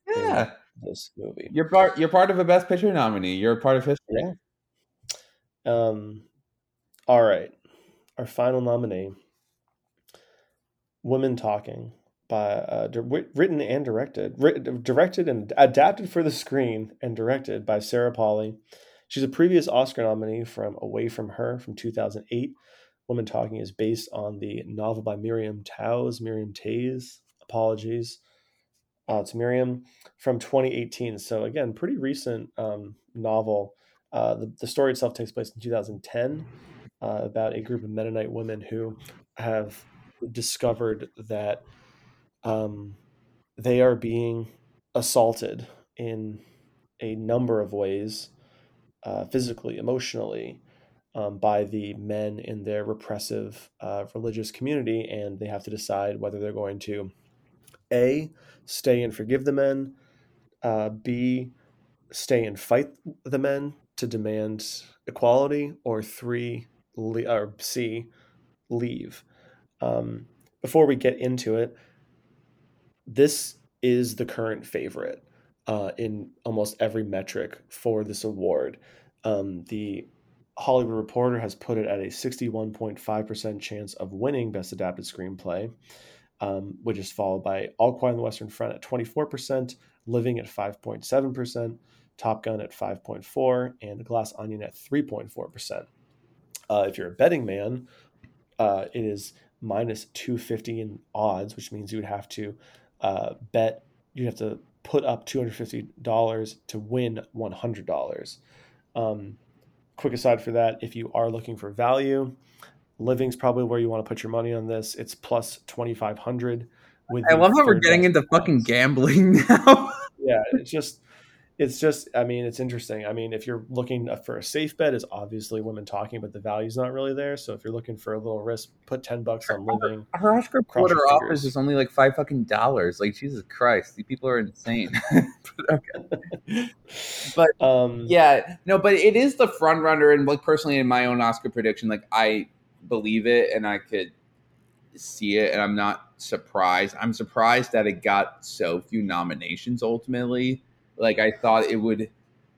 Yeah, this movie. you're part. You're part of a Best Picture nominee. You're a part of history. Yeah. Um, all right. Our final nominee, Women Talking, by uh, di- written and directed, directed and adapted for the screen and directed by Sarah Polley. She's a previous Oscar nominee from Away from Her from 2008. Woman Talking is based on the novel by Miriam Toews, Miriam Toews, apologies uh, Miriam, from 2018. So, again, pretty recent um, novel. Uh, the, the story itself takes place in 2010 uh, about a group of Mennonite women who have discovered that um, they are being assaulted in a number of ways, uh, physically, emotionally, um, by the men in their repressive uh, religious community, and they have to decide whether they're going to a stay and forgive the men, uh, b stay and fight the men to demand equality, or three le- or c leave. Um, before we get into it, this is the current favorite uh, in almost every metric for this award. Um, the Hollywood Reporter has put it at a 61.5% chance of winning Best Adapted Screenplay, um, which is followed by All Quiet on the Western Front at 24%, Living at 5.7%, Top Gun at 5.4%, and Glass Onion at 3.4%. Uh, if you're a betting man, uh, it is minus 250 in odds, which means you would have to uh, bet, you'd have to put up $250 to win $100. Um, quick aside for that, if you are looking for value, living's probably where you want to put your money on this. It's plus 2500 with I love how we're getting into fucking gambling now. Yeah, it's just it's just I mean, it's interesting. I mean, if you're looking for a safe bet is obviously women talking, but the value's not really there. So if you're looking for a little risk, put 10 bucks on living. Her Oscar your offers is only like five fucking dollars. Like Jesus Christ, these people are insane. but. Um Yeah, no, but it is the front runner, and like personally, in my own Oscar prediction, like I believe it, and I could see it, and I'm not surprised. I'm surprised that it got so few nominations ultimately. Like I thought it would,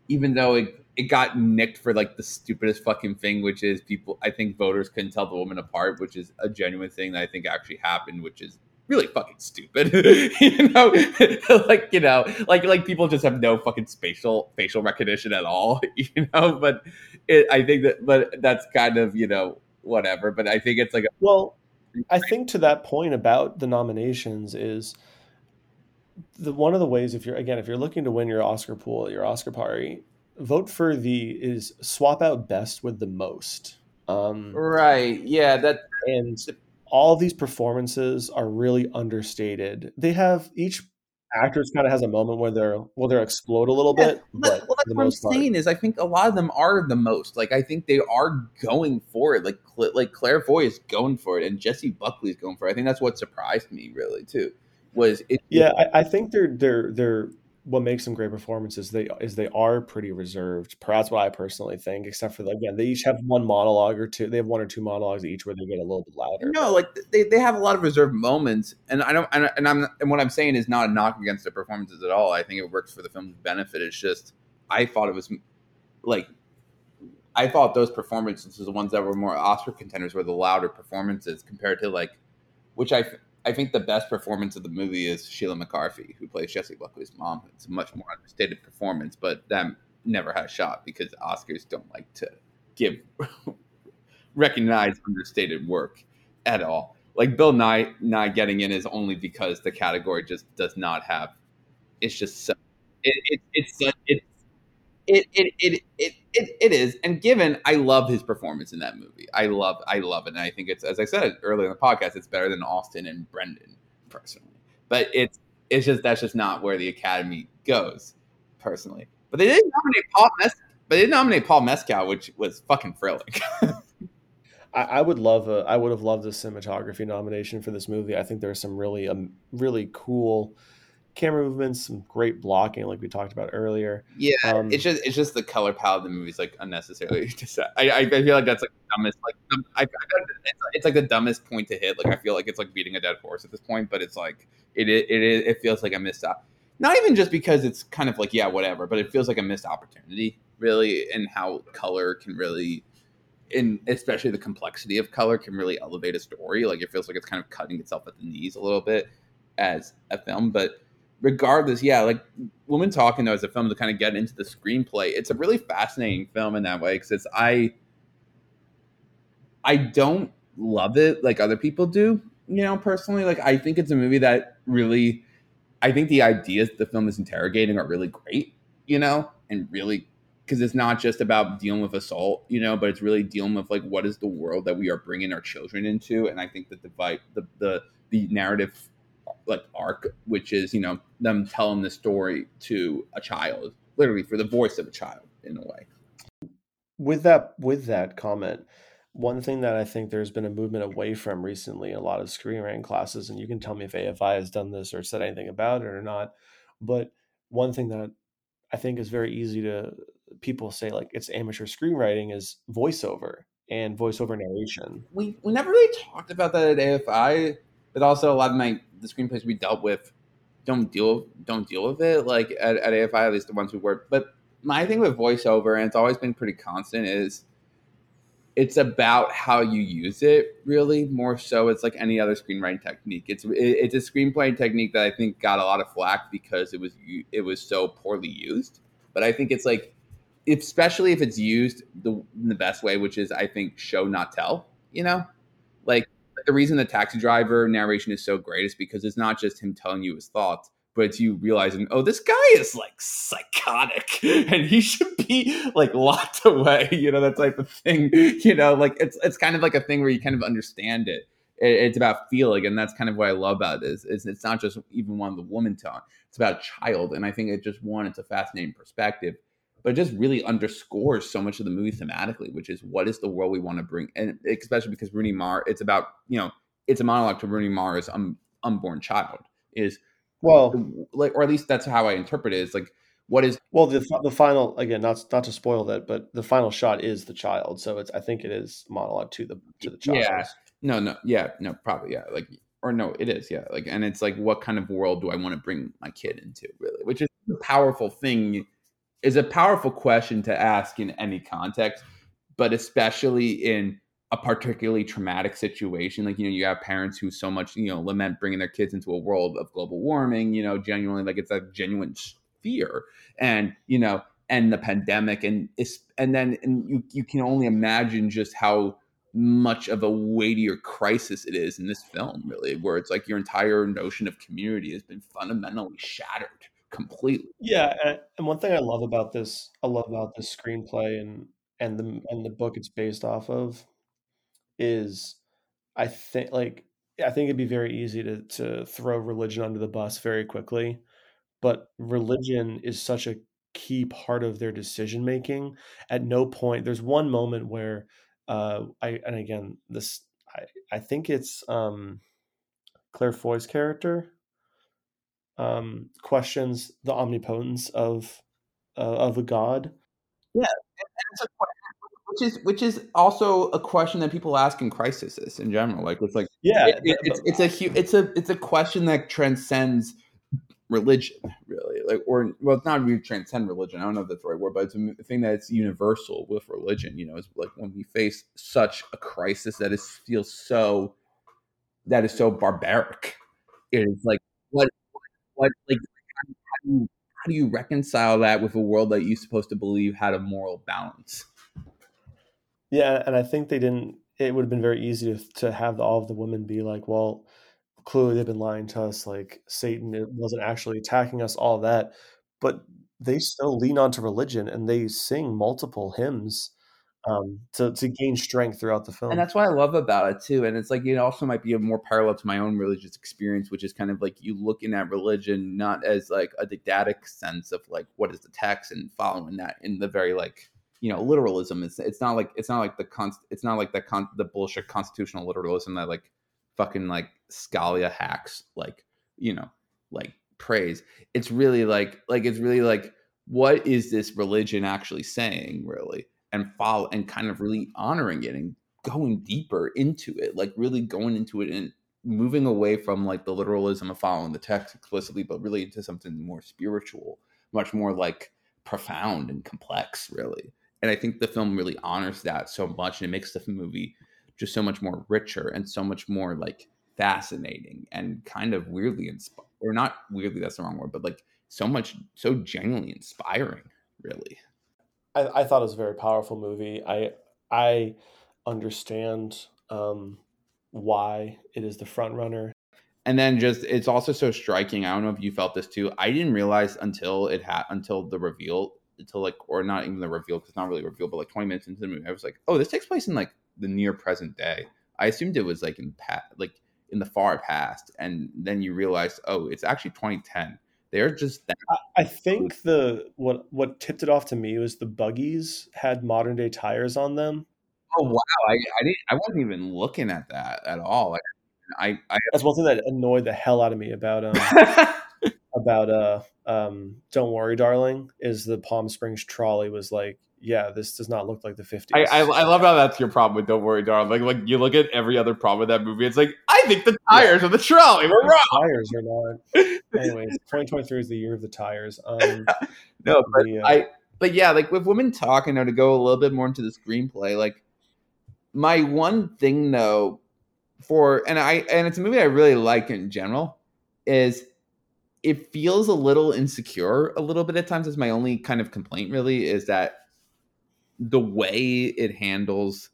even though it it got nicked for like the stupidest fucking thing, which is people. I think voters couldn't tell the woman apart, which is a genuine thing that I think actually happened, which is really fucking stupid. you know, like you know, like like people just have no fucking spatial facial recognition at all. You know, but it, I think that, but that's kind of you know whatever. But I think it's like a, well, I think to that point about the nominations is the one of the ways if you're again if you're looking to win your Oscar pool, your Oscar party, vote for the is swap out best with the most. Um, right. Yeah, that and all these performances are really understated. They have each actors kind of has a moment where they're well they're explode a little Yeah, bit, but, but well, that's the what I'm most part, saying is I think a lot of them are the most. Like I think they are going for it. Like like Claire Foy is going for it, and Jessie Buckley is going for it. I think that's what surprised me really too. Was it? yeah, I, I think they're they're they're what makes them great performances. They is they are pretty reserved. Perhaps what I personally think, except for again they each have one monologue or two. They have one or two monologues each where they get a little bit louder. No, like they, they have a lot of reserved moments, and I don't and, and I'm and what I'm saying is not a knock against their performances at all. I think it works for the film's benefit. It's just I thought it was like I thought those performances, the ones that were more Oscar contenders, were the louder performances compared to like, which I I think the best performance of the movie is Sheila McCarthy, who plays Jessie Buckley's mom. It's a much more understated performance, but that never had a shot because Oscars don't like to give recognize understated work at all. Like Bill Nighy not getting in is only because the category just does not have. It's just so. It, it, it's it, it it it it it it is. And given, I love his performance in that movie. I love I love it, and I think it's as I said earlier in the podcast, it's better than Austin and Brendan. personally. But it's it's just that's just not where the Academy goes, personally. But they didn't nominate Paul Mes- but they did nominate Paul Mescal, which was fucking thrilling. I, I would love a I would have loved a cinematography nomination for this movie. I think there's some really um, really cool camera movements, some great blocking, like we talked about earlier. Yeah, um, it's just it's just the color palette of the movie is like unnecessarily. I, I feel like that's like the dumbest. Like I, I it's, it's, like the dumbest point to hit. Like I feel like it's like beating a dead horse at this point, but it's like it it it, it feels like a missed out. Not even just because it's kind of like yeah whatever, but it feels like a missed opportunity really, and how color can really. And especially the complexity of color can really elevate a story. Like it feels like it's kind of cutting itself at the knees a little bit as a film, but regardless, yeah, like Woman Talking though as a film to kind of get into the screenplay, it's a really fascinating film in that way because it's I I don't love it like other people do, you know, personally. Like I think it's a movie that really I think the ideas the film is interrogating are really great, you know, and really because it's not just about dealing with assault, you know, but it's really dealing with like what is the world that we are bringing our children into, and I think that the the the the narrative like arc, which is you know them telling the story to a child, literally for the voice of a child in a way. With that, with that comment, one thing that I think there's been a movement away from recently in a lot of screenwriting classes, and you can tell me if AFI has done this or said anything about it or not. But one thing that I think is very easy to people say like it's amateur screenwriting is voiceover and voiceover narration. We we never really talked about that at AFI, but also a lot of my the screenplays we dealt with don't deal don't deal with it like at, at AFI at least the ones we work. But my thing with voiceover and it's always been pretty constant is it's about how you use it really more so it's like any other screenwriting technique. It's it's a screenplay technique that i think got a lot of flack because it was it was so poorly used. But i think it's like especially if it's used the, the best way which is i think show not tell you know? Like the reason the taxi driver narration is so great is because it's not just him telling you his thoughts, but it's you realizing, oh, this guy is like psychotic and he should be like locked away, you know, that type of thing. You know, like it's it's kind of like a thing where you kind of understand it. It's about feeling, and that's kind of what I love about it. Is, is it's not just even one of the woman tone; it's about child, and I think it just one, it's a fascinating perspective but it just really underscores so much of the movie thematically, which is what is the world we want to bring, and especially because Rooney Mara, it's about you know, it's a monologue to Rooney Mara's un, unborn child is well, like, or at least that's how I interpret it. Is like what is well the the final again not not to spoil that, but the final shot is the child, so it's I think it is monologue to the to the child. Yeah, no, no, yeah, no, probably yeah, like or no, it is yeah, like, and it's like what kind of world do I want to bring my kid into, really, which is a powerful thing is a powerful question to ask in any context, but especially in a particularly traumatic situation. Like, you know, you have parents who so much, you know, lament bringing their kids into a world of global warming, you know, genuinely like it's a genuine fear. And, you know, and the pandemic and and then and you, you can only imagine just how much of a weightier crisis it is in this film, really, where it's like your entire notion of community has been fundamentally shattered completely. Yeah, and, one thing I love about this, I love about this screenplay and and the and the book it's based off of is I think like I think it'd be very easy to to throw religion under the bus very quickly, but religion is such a key part of their decision making. At no point there's one moment where uh I and again this I I think it's um Claire Foy's character um, questions the omnipotence of uh, of a god. Yeah, a, which is which is also a question that people ask in crises in general. Like it's like yeah, it, it, it's it's a it's a it's a question that transcends religion, really. Like or well, it's not really transcend religion. I don't know if that's the right word, but it's a thing that's universal with religion. You know, it's like when we face such a crisis that is feels so that is so barbaric. It is like what like how do, you, how do you reconcile that with a world that you're supposed to believe had a moral balance? Yeah, and I think they didn't. It would have been very easy to, to have all of the women be like, well, clearly they've been lying to us. Like Satan it wasn't actually attacking us, all that. But they still lean onto religion and they sing multiple hymns um, to to gain strength throughout the film. And that's what I love about it too. And it's like it also might be a more parallel to my own religious experience, which is kind of like you looking at religion not as like a didactic sense of like what is the text and following that in the very like you know literalism. It's it's not like it's not like the const it's not like the con the bullshit constitutional literalism that like fucking like Scalia hacks like you know like praise. It's really like like it's really like what is this religion actually saying really and follow and kind of really honoring it and going deeper into it like really going into it and moving away from like the literalism of following the text explicitly but really into something more spiritual much more like profound and complex really. And i think the film really honors that so much and it makes the movie just so much more richer and so much more like fascinating and kind of weirdly inspired or not weirdly that's the wrong word but like so much so genuinely inspiring really I, I thought it was a very powerful movie. I i understand um why it is the front runner. And then just it's also so striking. I don't know if you felt this too. I didn't realize until it had until the reveal until like or not even the reveal because it's not really revealed but like 20 minutes into the movie i was like oh this takes place in like the near present day. I assumed it was like in pat like in the far past. And then you realize oh it's actually 2010 they're just that I think the what what tipped it off to me was the buggies had modern day tires on them. Oh wow! I, I didn't. I wasn't even looking at that at all. Like, I, I that's one thing that annoyed the hell out of me about um about uh um Don't Worry, Darling is the Palm Springs trolley was like yeah, this does not look like the 50s. I, I, I, love how that's your problem with Don't Worry, Darling. Like, like you look at every other problem with that movie, it's like, I think the tires yeah. of the trolley were wrong. tires are not. Anyways, 2023 is the year of the tires. Um, no, but the, uh, I, but yeah, like with women talking, now to go a little bit more into the screenplay, like my one thing though, for and I and it's a movie I really like in general, is it feels a little insecure a little bit at times. Is my only kind of complaint really is that the way it handles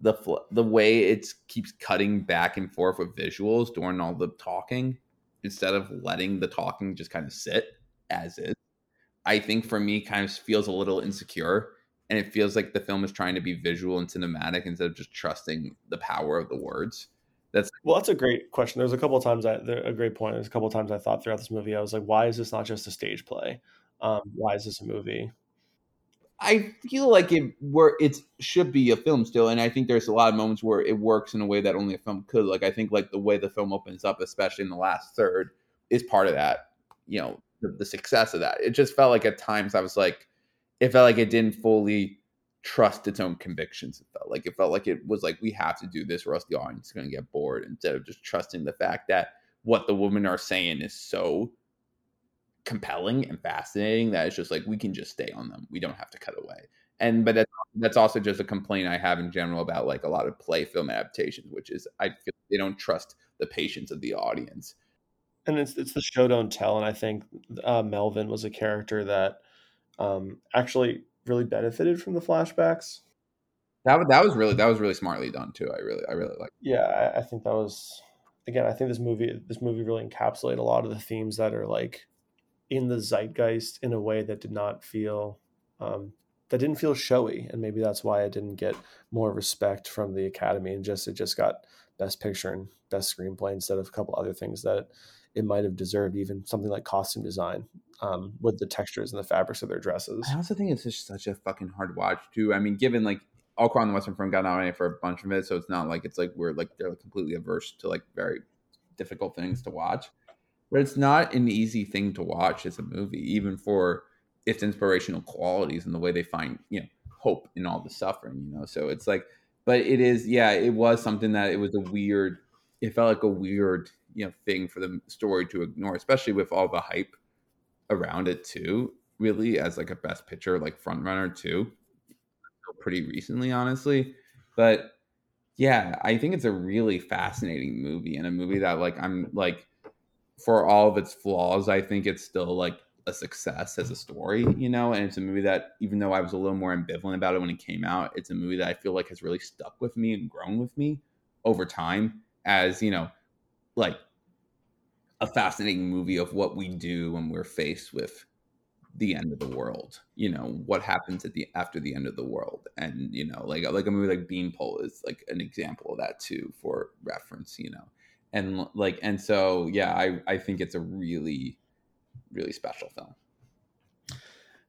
the fl- the way it keeps cutting back and forth with visuals during all the talking instead of letting the talking just kind of sit as is i think for me kind of feels a little insecure and it feels like the film is trying to be visual and cinematic instead of just trusting the power of the words. That's well that's a great question. There's a couple of times i a great point. There's a couple of times i thought throughout this movie i was like why is this not just a stage play? Um, why is this a movie I feel like it where it should be a film still, and I think there's a lot of moments where it works in a way that only a film could. Like I think like the way the film opens up, especially in the last third, is part of that. You know, the, the success of that. It just felt like at times I was like, it felt like it didn't fully trust its own convictions. It felt like it felt like it was like we have to do this or else the audience is going to get bored. Instead of just trusting the fact that what the women are saying is so compelling and fascinating that it's just like we can just stay on them. We don't have to cut away. And but that's that's also just a complaint I have in general about like a lot of play film adaptations, which is I feel they don't trust the patience of the audience. And it's it's the show don't tell, and I think uh, Melvin was a character that um, actually really benefited from the flashbacks. That that was really that was really smartly done too. I really I really like. Yeah, I, I think that was again. I think this movie this movie really encapsulated a lot of the themes that are like in the zeitgeist in a way that did not feel um, that didn't feel showy and maybe that's why i didn't get more respect from the academy and just it just got best picture and best screenplay instead of a couple other things that it might have deserved even something like costume design um, with the textures and the fabrics of their dresses. I also think it's just such a fucking hard watch too. I mean given like all Quiet on the Western Front got nominated for a bunch of it, so it's not like it's like we're like they're completely averse to like very difficult things to watch but it's not an easy thing to watch as a movie, even for its inspirational qualities and the way they find you know hope in all the suffering. You know, so it's like, but it is yeah, it was something that it was a weird. It felt like a weird you know thing for the story to ignore, especially with all the hype around it too. Really, as like a best picture, like front runner too, pretty recently, honestly. But yeah, I think it's a really fascinating movie and a movie that like I'm like for all of its flaws, I think it's still like a success as a story, you know, and it's a movie that even though I was a little more ambivalent about it when it came out, it's a movie that I feel like has really stuck with me and grown with me over time as, you know, like a fascinating movie of what we do when we're faced with the end of the world. You know what happens at the after the end of the world, and you know like like a movie like Beanpole is like an example of that too for reference. You know, and like and so yeah, I I think it's a really really special film.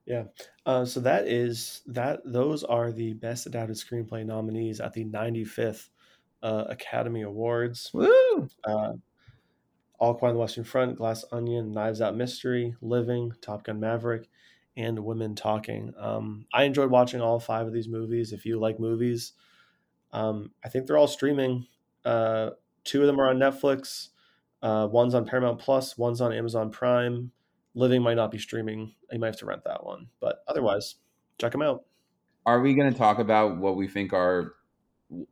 Yeah. Uh, so that is that. Those are the best adapted screenplay nominees at the 95th uh, Academy Awards. Woo! Uh, All Quiet on the Western Front, Glass Onion, Knives Out Mystery, Living, Top Gun Maverick, and Women Talking. Um, I enjoyed watching all five of these movies. If you like movies, um, I think they're all streaming. Uh, two of them are on Netflix. Uh, one's on Paramount Plus. One's on Amazon Prime. Living might not be streaming. You might have to rent that one, but otherwise, check them out. Are we going to talk about what we think are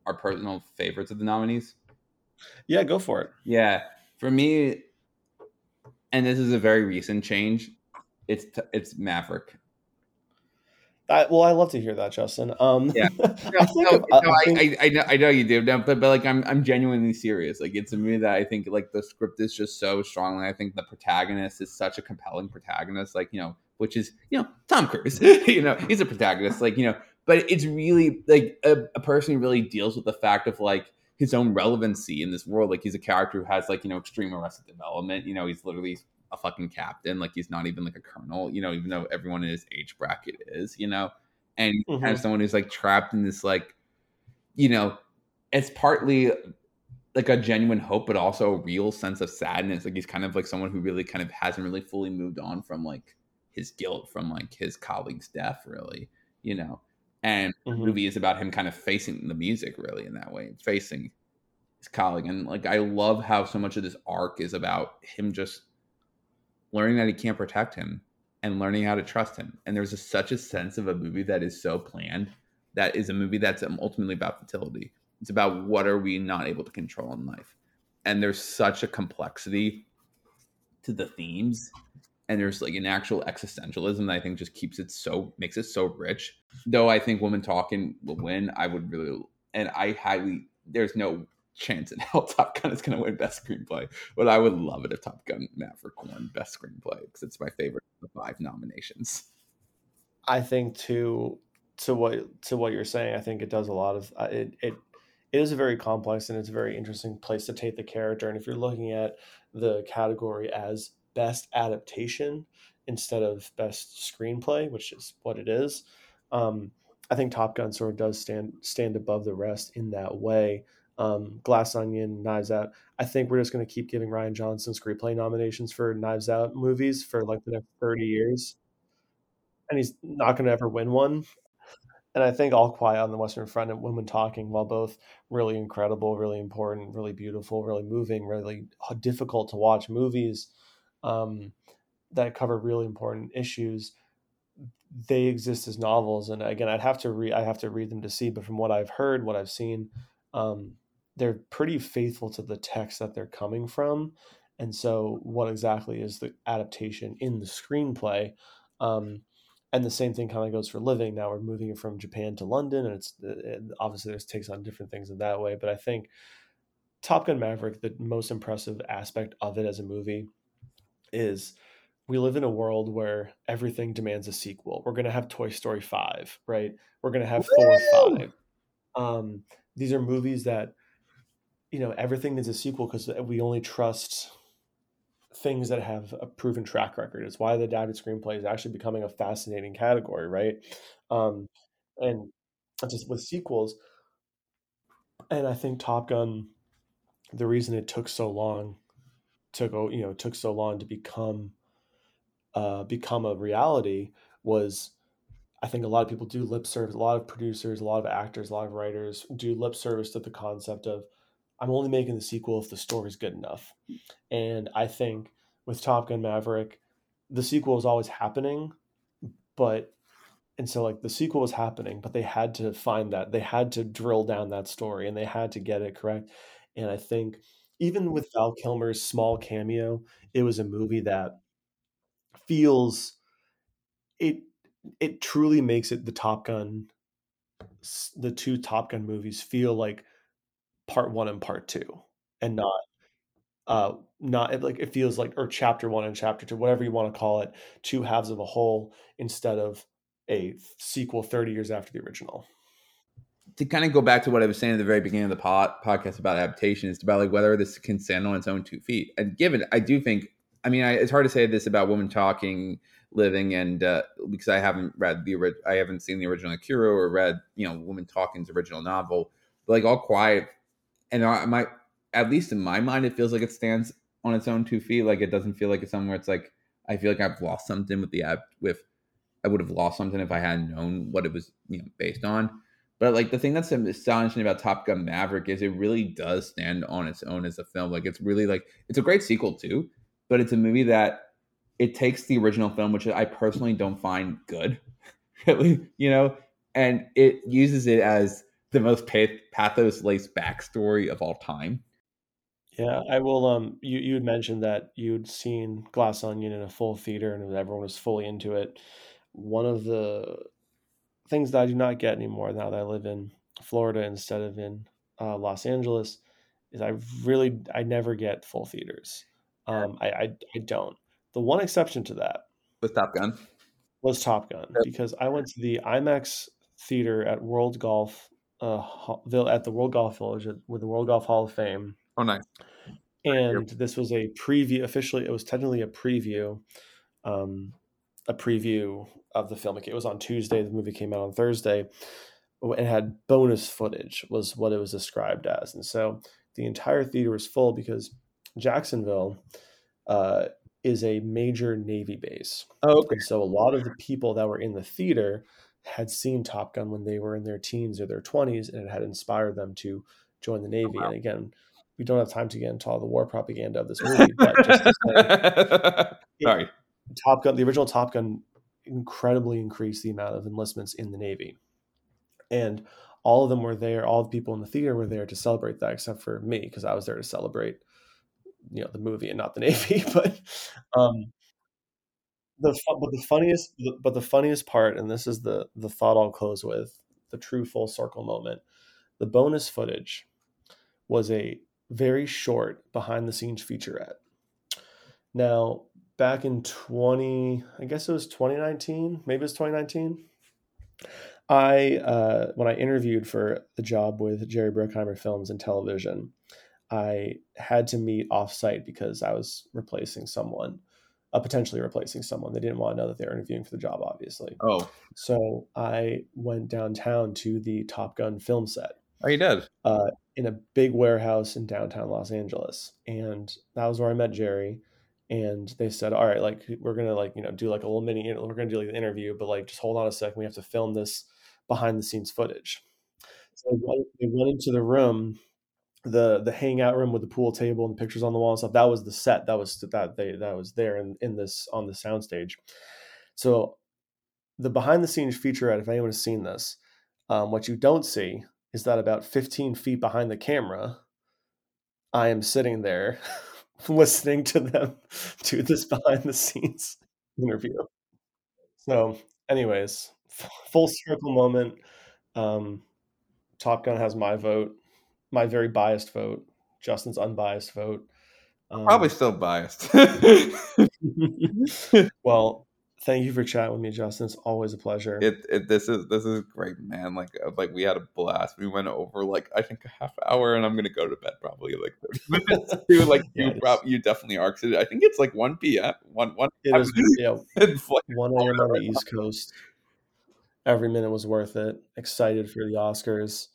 our personal favorites of the nominees? Yeah, go for it. Yeah, for me, and this is a very recent change. It's t- it's Maverick. I, well, I love to hear that, Justin. Um, yeah, no, I, no, no, I, think... I, I, know, I know you do, but, but like I'm I'm genuinely serious. Like it's a movie that I think like the script is just so strong. and I think the protagonist is such a compelling protagonist. Like you know, which is you know Tom Cruise. you know, he's a protagonist. Like you know, but it's really like a, a person who really deals with the fact of like his own relevancy in this world. Like he's a character who has like you know extreme arrested development. You know, he's literally a fucking captain. Like he's not even like a colonel, you know, even though everyone in his age bracket is, you know, and mm-hmm. kind of someone who's like trapped in this like, you know, it's partly like a genuine hope, but also a real sense of sadness. Like he's kind of like someone who really kind of hasn't really fully moved on from like his guilt from like his colleague's death, really, you know. And mm-hmm. the movie is about him kind of facing the music really in that way, facing his colleague. And like I love how so much of this arc is about him just learning that he can't protect him and learning how to trust him. And there's a, such a sense of a movie that is so planned that is a movie that's ultimately about fertility. It's about what are we not able to control in life. And there's such a complexity to the themes and there's like an actual existentialism that I think just keeps it so makes it so rich. Though I think Woman Talking will win, I would really and I highly there's no chance in hell Top Gun is going to win Best Screenplay. But I would love it if Top Gun Maverick won Best Screenplay because it's my favorite of the five nominations. I think to to what to what you're saying, I think it does a lot of uh, it. It it is a very complex and it's a very interesting place to take the character. And if you're looking at the category as best adaptation instead of best screenplay, which is what it is, um, I think Top Gun sort of does stand stand above the rest in that way um, Glass Onion, Knives Out. I think we're just going to keep giving Rian Johnson screenplay nominations for Knives Out movies for like the next 30 years. And he's not going to ever win one. And I think All Quiet on the Western Front and Women Talking, while both really incredible, really important, really beautiful, really moving, really difficult to watch movies um, that cover really important issues, they exist as novels. And again, I'd have to read, I have to read them to see. But from what I've heard, what I've seen, um, they're pretty faithful to the text that they're coming from. And so, what exactly is the adaptation in the screenplay? Um, and the same thing kind of goes for living. Now we're moving it from Japan to London, and it's it, obviously there's takes on different things in that way. But I think Top Gun Maverick, the most impressive aspect of it as a movie, is we live in a world where everything demands a sequel. We're gonna have Toy Story five, right? We're gonna have Woo! Thor five. Um, these are movies that you know everything is a sequel because we only trust things that have a proven track record. It's why the adapted screenplay is actually becoming a fascinating category, right? Um, and just with sequels, and I think Top Gun, the reason it took so long to go, you know, took so long to become uh, become a reality was I think a lot of people do lip service. A lot of producers, a lot of actors, a lot of writers do lip service to the concept of I'm only making the sequel if the story is good enough. And I think with Top Gun Maverick, the sequel is always happening, but and so like the sequel was happening, but they had to find that they had to drill down that story and they had to get it correct. And I think even with Val Kilmer's small cameo, it was a movie that feels it it truly makes it the Top Gun the two Top Gun movies feel like part one and part two, and not uh, not it, like it feels like or chapter one and chapter two, whatever you want to call it, two halves of a whole instead of a sequel 30 years after the original to kind of go back to what I was saying at the very beginning of the pod, podcast about adaptation, it's about like whether this can stand on its own two feet. And given, I do think, I mean, I, it's hard to say this about women talking, living, and uh, because I haven't read the, original, I haven't seen the original Ikiru or read, you know, Woman Talking's original novel. But like All Quiet, and I at least in my mind, it feels like it stands on its own two feet. Like it doesn't feel like it's somewhere. It's like I feel like I've lost something with the app. With I would have lost something if I hadn't known what it was, you know, based on but like the thing that's astonishing about Top Gun Maverick is it really does stand on its own as a film. Like it's really like it's a great sequel too, but it's a movie that it takes the original film, which I personally don't find good, really, you know, and it uses it as the most pathos laced backstory of all time. Yeah, I will. Um, you you had mentioned that you'd seen Glass Onion in a full theater and everyone was fully into it. One of the things that I do not get anymore now that I live in Florida instead of in uh, Los Angeles is I really I never get full theaters. Um, I, I, I don't. The one exception to that was Top Gun. Was Top Gun because I went to the IMAX theater at World Golf uh, at the World Golf Village with the World Golf Hall of Fame. Oh, nice. And this was a preview. Officially, it was technically a preview. Um, a preview of the film. It was on Tuesday. The movie came out on Thursday. It had bonus footage, was what it was described as, and so the entire theater was full because Jacksonville uh, is a major Navy base. Oh, okay. And so a lot of the people that were in the theater had seen Top Gun when they were in their teens or their twenties, and it had inspired them to join the Navy. Oh, wow. And again, we don't have time to get into all the war propaganda of this movie, but just to say, sorry, Top Gun, the original Top Gun, incredibly increased the amount of enlistments in the Navy, and all of them were there. All the people in the theater were there to celebrate that, except for me because I was there to celebrate, you know, the movie and not the Navy. but um, the but the funniest, but the funniest part, and this is the the thought I'll close with, the true full circle moment. The bonus footage was a very short behind the scenes featurette. Now, back in 20 i guess it was 2019 maybe it was 2019 i uh, when i interviewed for the job with jerry bruckheimer films and television i had to meet offsite because i was replacing someone uh, potentially replacing someone. They didn't want to know that they were interviewing for the job obviously. Oh. So i went downtown to the top gun film set oh you did? uh, in a big warehouse in downtown los angeles. And that was where i met jerry. And they said, "All right, like we're gonna like you know do like a little mini, we're gonna do like an interview, but like just hold on a second, we have to film this behind the scenes footage." So they went into the room, the the hangout room with the pool table and the pictures on the wall and stuff. That was the set. That was that they that was there in in this on the soundstage. So the behind the scenes featurette, if anyone has seen this, um, what you don't see is that about 15 feet behind the camera, I am sitting there listening to them do this behind the scenes interview. So, anyways, full circle moment. Um, Top Gun has my vote, my very biased vote. Justin's unbiased vote. Um, Probably still biased. well, thank you for chatting with me, Justin. It's always a pleasure. It, it this is this is great, man. Like uh, like we had a blast. We went over like I think a half hour, and I'm gonna go to bed probably like minutes too. Like yeah, you, prob- you definitely are. I think it's like one p.m. One one. It yeah. one a.m. on the East Coast. Every minute was worth it. Excited for the Oscars.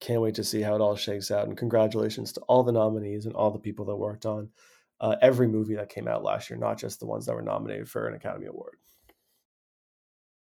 Can't wait to see how it all shakes out. And congratulations to all the nominees and all the people that worked on uh, every movie that came out last year, not just the ones that were nominated for an Academy Award.